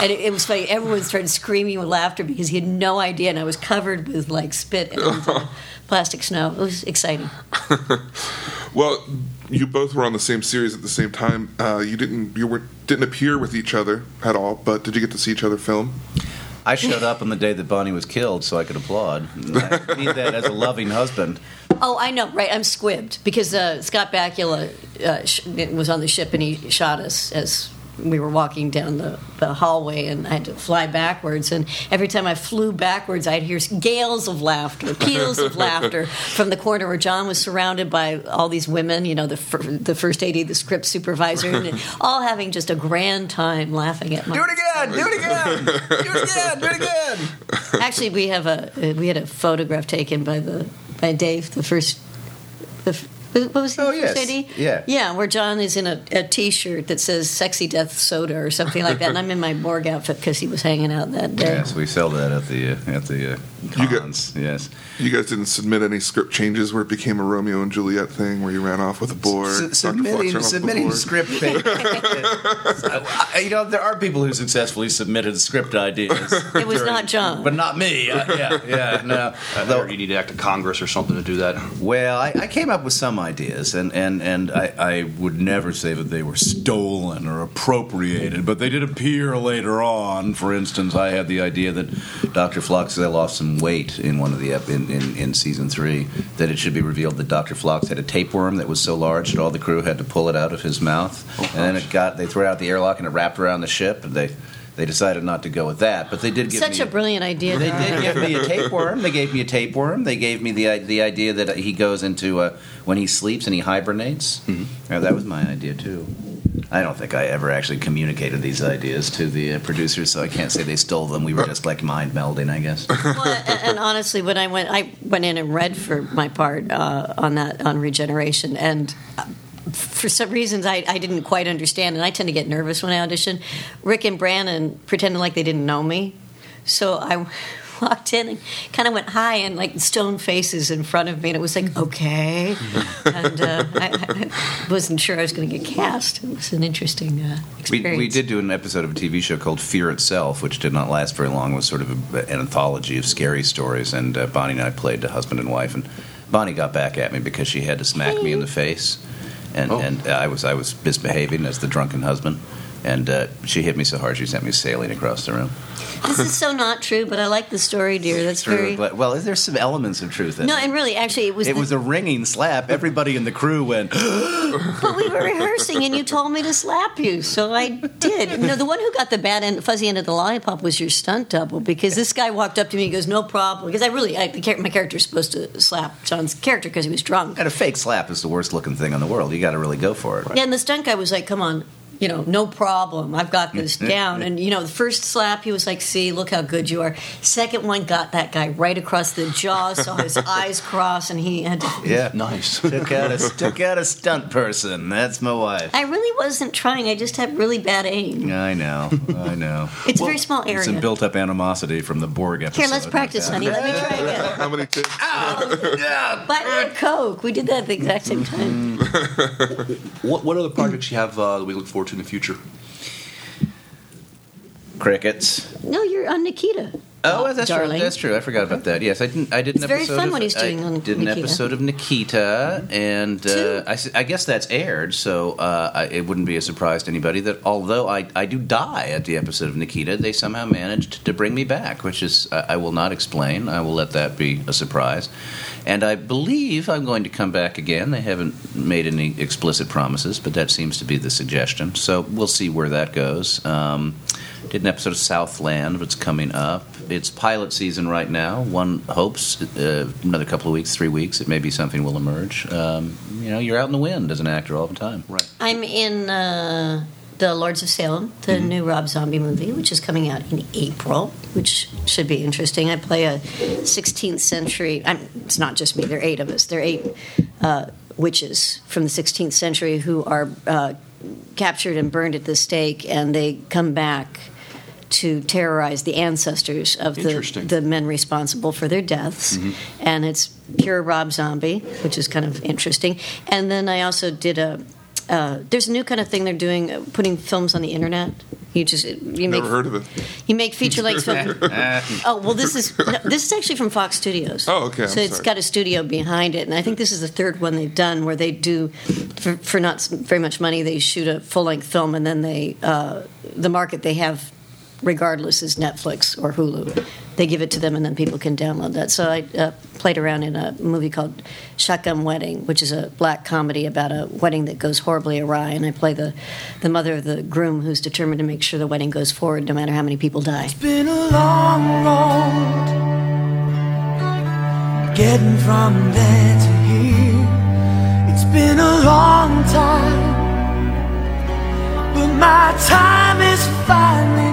and it, it was funny. Everyone started screaming with laughter because he had no idea, and I was covered with like spit and uh, plastic snow. It was exciting. Well, you both were on the same series at the same time. Uh, you didn't you were didn't appear with each other at all, but did you get to see each other film? I showed up on the day that Bonnie was killed so I could applaud. I mean that as a loving husband. Oh, I know, right? I'm squibbed because uh, Scott Bakula uh, sh- was on the ship and he shot us as we were walking down the, the hallway, and I had to fly backwards. And every time I flew backwards, I'd hear gales of laughter, peals of laughter from the corner where John was surrounded by all these women. You know, the fir- the first AD, the script supervisor, and all having just a grand time laughing at my. Do it again! Do it again! Do it again! Do it again! Actually, we have a uh, we had a photograph taken by the by Dave, the first. The, what was? Oh, yes. AD? Yeah. yeah, where John is in a, a T-shirt that says "Sexy Death Soda" or something like that, and I'm in my Borg outfit because he was hanging out that day. Yes, we sell that at the uh, at the uh, You got- yes. You guys didn't submit any script changes where it became a Romeo and Juliet thing where you ran off with a Borg. S- submitting ran off with a submitting Borg. script pages. I- you know, there are people who successfully submitted script ideas. It was not John. but not me. Uh, yeah, yeah, no. Uh, or you need to act to Congress or something to do that. Well, I, I came up with some ideas, and, and, and I, I would never say that they were stolen or appropriated, but they did appear later on. For instance, I had the idea that Dr. Floxel lost some weight in one of the ep- in, in, in season three. That it should be revealed that Dr. Phlox had a tapeworm that was so large that all the crew had to pull it out of his mouth, and then it got they threw it out the airlock and it wrapped around the ship, and they. They decided not to go with that, but they did give Such me a brilliant idea. they did give me a tapeworm. They gave me a tapeworm. They gave me the the idea that he goes into uh, when he sleeps and he hibernates. Mm-hmm. Uh, that was my idea too. I don't think I ever actually communicated these ideas to the uh, producers, so I can't say they stole them. We were just like mind melding, I guess. well, and, honestly, when I went, I went in and read for my part uh, on that on regeneration, and uh, for some reasons I, I didn't quite understand, and I tend to get nervous when I audition. Rick and Brannon pretended like they didn't know me, so I walked in and kind of went high and like stone faces in front of me, and it was like okay, and uh, I, I wasn't sure I was going to get cast. It was an interesting uh, We, experience. we did do an episode of a TV show called Fear Itself, which did not last very long. It was sort of a, an anthology of scary stories, and uh, Bonnie and I played the husband and wife. And Bonnie got back at me because she had to smack me in the face, and Oh. and uh, I was I was misbehaving as the drunken husband, and uh, she hit me so hard she sent me sailing across the room. This is so not true, but I like the story, dear. That's very. But, well, there's some elements of truth in it. No, it. and really, actually, it was. It the- was a ringing slap. Everybody in the crew went. but we were rehearsing, and you told me to slap you, so I did. No, the one who got the bad end, fuzzy end of the lollipop was your stunt double because this guy walked up to me and goes, "No problem," because I really, I, the char- my character's supposed to slap John's character because he was drunk. And a fake slap is the worst looking thing in the world. You got to really go for it. Yeah, and the stunt guy was like, "Come on." You know, no problem. I've got this down. And you know, the first slap, he was like, "See, look how good you are." Second one got that guy right across the jaw, saw his eyes cross, and he had to. Yeah, nice. took out a took out a stunt person. That's my wife. I really wasn't trying. I just had really bad aim. I know. I know. It's a very small area. It's some built-up animosity from the Borg episode. Here, let's practice, honey. Let me try again. How many takes? Buy me a Coke. We did that at the exact same time. What what other projects you have uh, that we look forward to in the future? Crickets. No, you're on Nikita. Oh, that's true. That's true. I forgot about that. Yes, I didn't. I did an It's very episode fun of, what he's doing I on did an Nikita. episode of Nikita, and uh, I, s- I guess that's aired. So uh, I, it wouldn't be a surprise to anybody that although I, I do die at the episode of Nikita, they somehow managed to bring me back, which is I, I will not explain. I will let that be a surprise. And I believe I'm going to come back again. They haven't made any explicit promises, but that seems to be the suggestion. So we'll see where that goes. Um, did an episode of Southland, it's coming up. It's pilot season right now. One hopes uh, another couple of weeks, three weeks, it may be something will emerge. Um, you know, you're out in the wind as an actor all the time. Right. I'm in uh, the Lords of Salem, the Mm-hmm. new Rob Zombie movie, which is coming out in April, which should be interesting. I play a 16th century. I'm, it's not just me. There are eight of us. There are eight uh, witches from the 16th century who are uh, captured and burned at the stake, and they come back to terrorize the ancestors of the, the men responsible for their deaths. And it's pure Rob Zombie, which is kind of interesting. And then I also did a. Uh, there's a new kind of thing they're doing, uh, putting films on the internet. You just you make Never heard of it. you make feature length films. oh well, this is no, this is actually from Fox Studios. Oh, okay, I'm so it's sorry. got a studio behind it, and I think this is the third one they've done where they do for, for not s- very much money. They shoot a full length film, and then they uh, the market they have, regardless, is Netflix or Hulu. They give it to them, and then people can download that. So I uh, played around in a movie called Shotgun Wedding, which is a black comedy about a wedding that goes horribly awry, and I play the the mother of the groom who's determined to make sure the wedding goes forward, no matter how many people die. been a long road getting from there to here. It's been a long time, but my time is finally.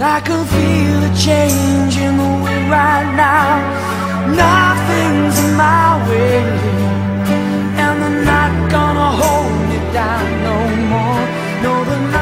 But I can feel a change in the wind right now. Nothing's in my way, and they're not gonna hold me down no more. No, they're not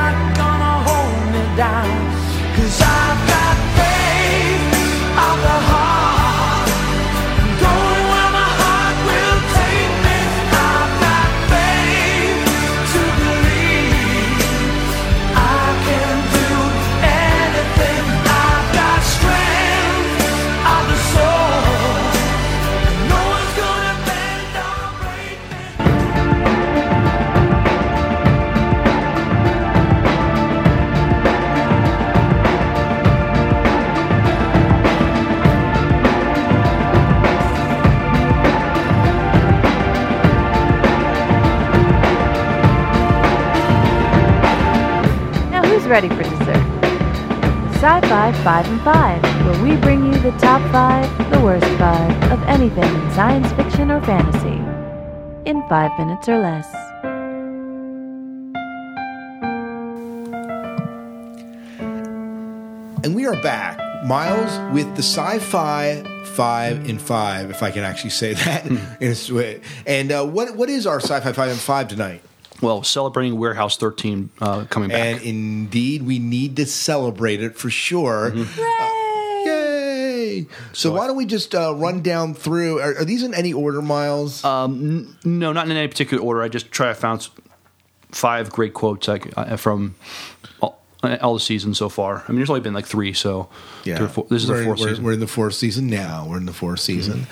ready for dessert? Sci Fi 5 and 5, where we bring you the top 5, the worst 5 of anything in science fiction or fantasy. In 5 minutes or less. And we are back, Miles, with the sci-fi five in five, if I can actually say that. in a sw- and uh, what what is our sci-fi five in five tonight? Well, celebrating Warehouse 13 uh, coming back. And indeed, we need to celebrate it for sure. Uh, yay! So, why don't we just uh, run down through? Are, are these in any order, Miles? Um, n- no, not in any particular order. I just try to found five great quotes like, uh, from all, all the seasons so far. I mean, there's only been like three, so three four- this is we're, the fourth we're, season. We're in the fourth season now. We're in the fourth season.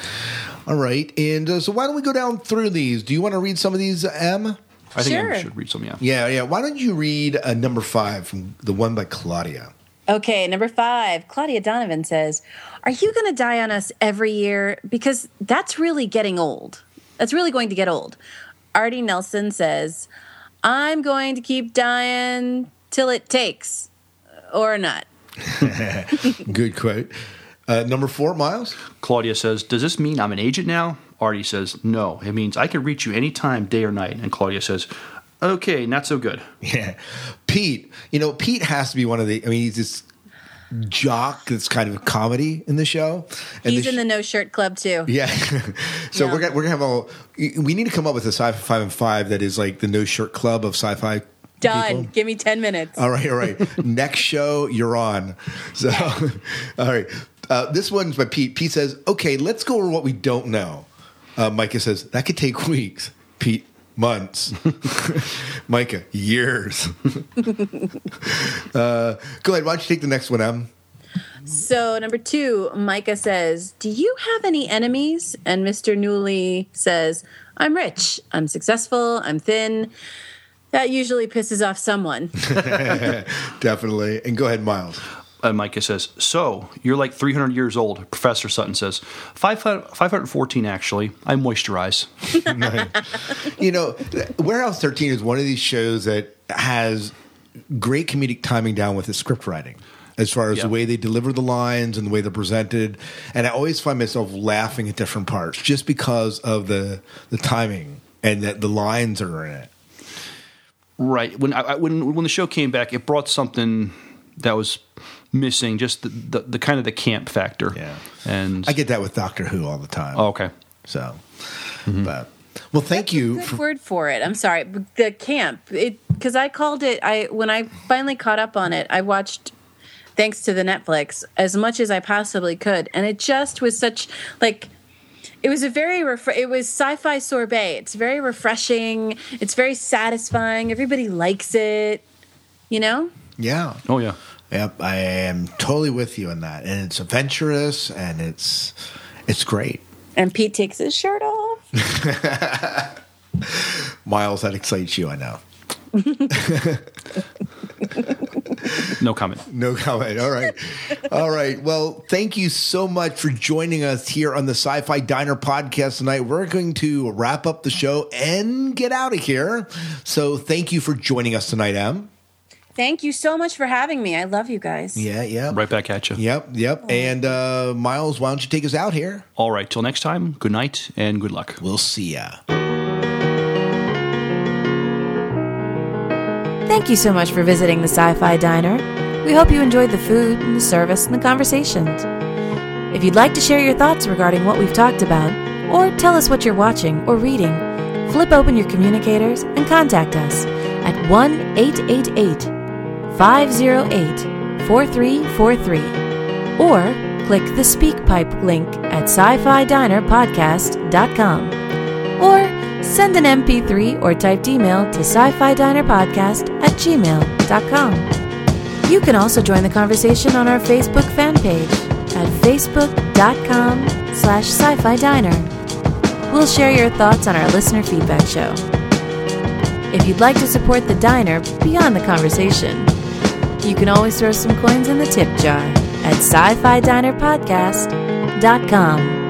All right, and uh, so why don't we go down through these? Do you want to read some of these, uh, Em? I think Sure. I should read some. Yeah. Yeah, yeah. Why don't you read uh, number five from the one by Claudia? Okay, number five, Claudia Donovan says, Are you going to die on us every year? Because that's really getting old. That's really going to get old. Artie Nielsen says, I'm going to keep dying till it takes or not. Good quote. Uh, number four, Miles. Claudia says, Does this mean I'm an agent now? Artie says, No. It means I can reach you anytime, day or night. And Claudia says, Okay, not so good. Yeah. Pete, you know, Pete has to be one of the, I mean, he's this jock that's kind of a comedy in the show. And He's the in the no shirt club too. Yeah. so Yeah. we're gonna we're gonna have a we need to come up with a sci-fi five and five that is like the no shirt club of sci-fi. Done. people. Give me 10 minutes. All right, all right. Next show, you're on. So, all right. Uh, this one's by Pete. Pete says, "Okay, let's go over what we don't know." Uh, Myka says that could take weeks. Pete, months. Myka, years. uh, go ahead. Why don't you take the next one, Em? So, number two, Myka says, Do you have any enemies? And Mr. Newley says, I'm rich, I'm successful, I'm thin. That usually pisses off someone. Definitely. And go ahead, Miles. And Myka says, So, you're like 300 years old. Professor Sutton says, 514 actually. I moisturize. you know, Warehouse 13 is one of these shows that has great comedic timing down with the script writing. As far as the way they deliver the lines and the way they're presented, and I always find myself laughing at different parts just because of the the timing and that the lines are in it. Right. When I- when when the show came back, it brought something that was missing, just the, the, the kind of the camp factor. Yeah. And I get that with Doctor Who all the time. Oh, okay. So, mm-hmm. but well, thank you. Good For, word for it. I'm sorry. The camp. It because I called it. I when I finally caught up on it, I watched thanks to the Netflix as much as I possibly could, and it just was such like. It was a very ref- it was sci-fi sorbet. It's very refreshing. It's very satisfying. Everybody likes it. You know? yeah. Oh yeah. Yep, I am totally with you on that, and it's adventurous and it's it's great. And Pete takes his shirt off. Miles, that excites you, I know. No comment. No comment. All right. All right. Well, thank you so much for joining us here on the Sci Fi Diner podcast tonight. We're going to wrap up the show and get out of here. So thank you for joining us tonight, Em. Thank you so much for having me. I love you guys. Yeah, yeah. Right back at you. Yep, yep. And uh, Miles, why don't you take us out here? All right. Till next time, good night and good luck. We'll see ya. Thank you so much for visiting the Sci Fi Diner. We hope you enjoyed the food and the service and the conversations. If you'd like to share your thoughts regarding what we've talked about, or tell us what you're watching or reading, flip open your communicators and contact us at 1 888 508 4343 or click the SpeakPipe link at sci fi diner podcast.com or send an MP3 or typed email to sci fi diner podcast at gmail.com. You can also join the conversation on our Facebook fan page at facebook.com slash sci-fi diner. We'll share your thoughts on our listener feedback show. If you'd like to support the diner beyond the conversation, you can always throw some coins in the tip jar at sci-fi diner podcast.com.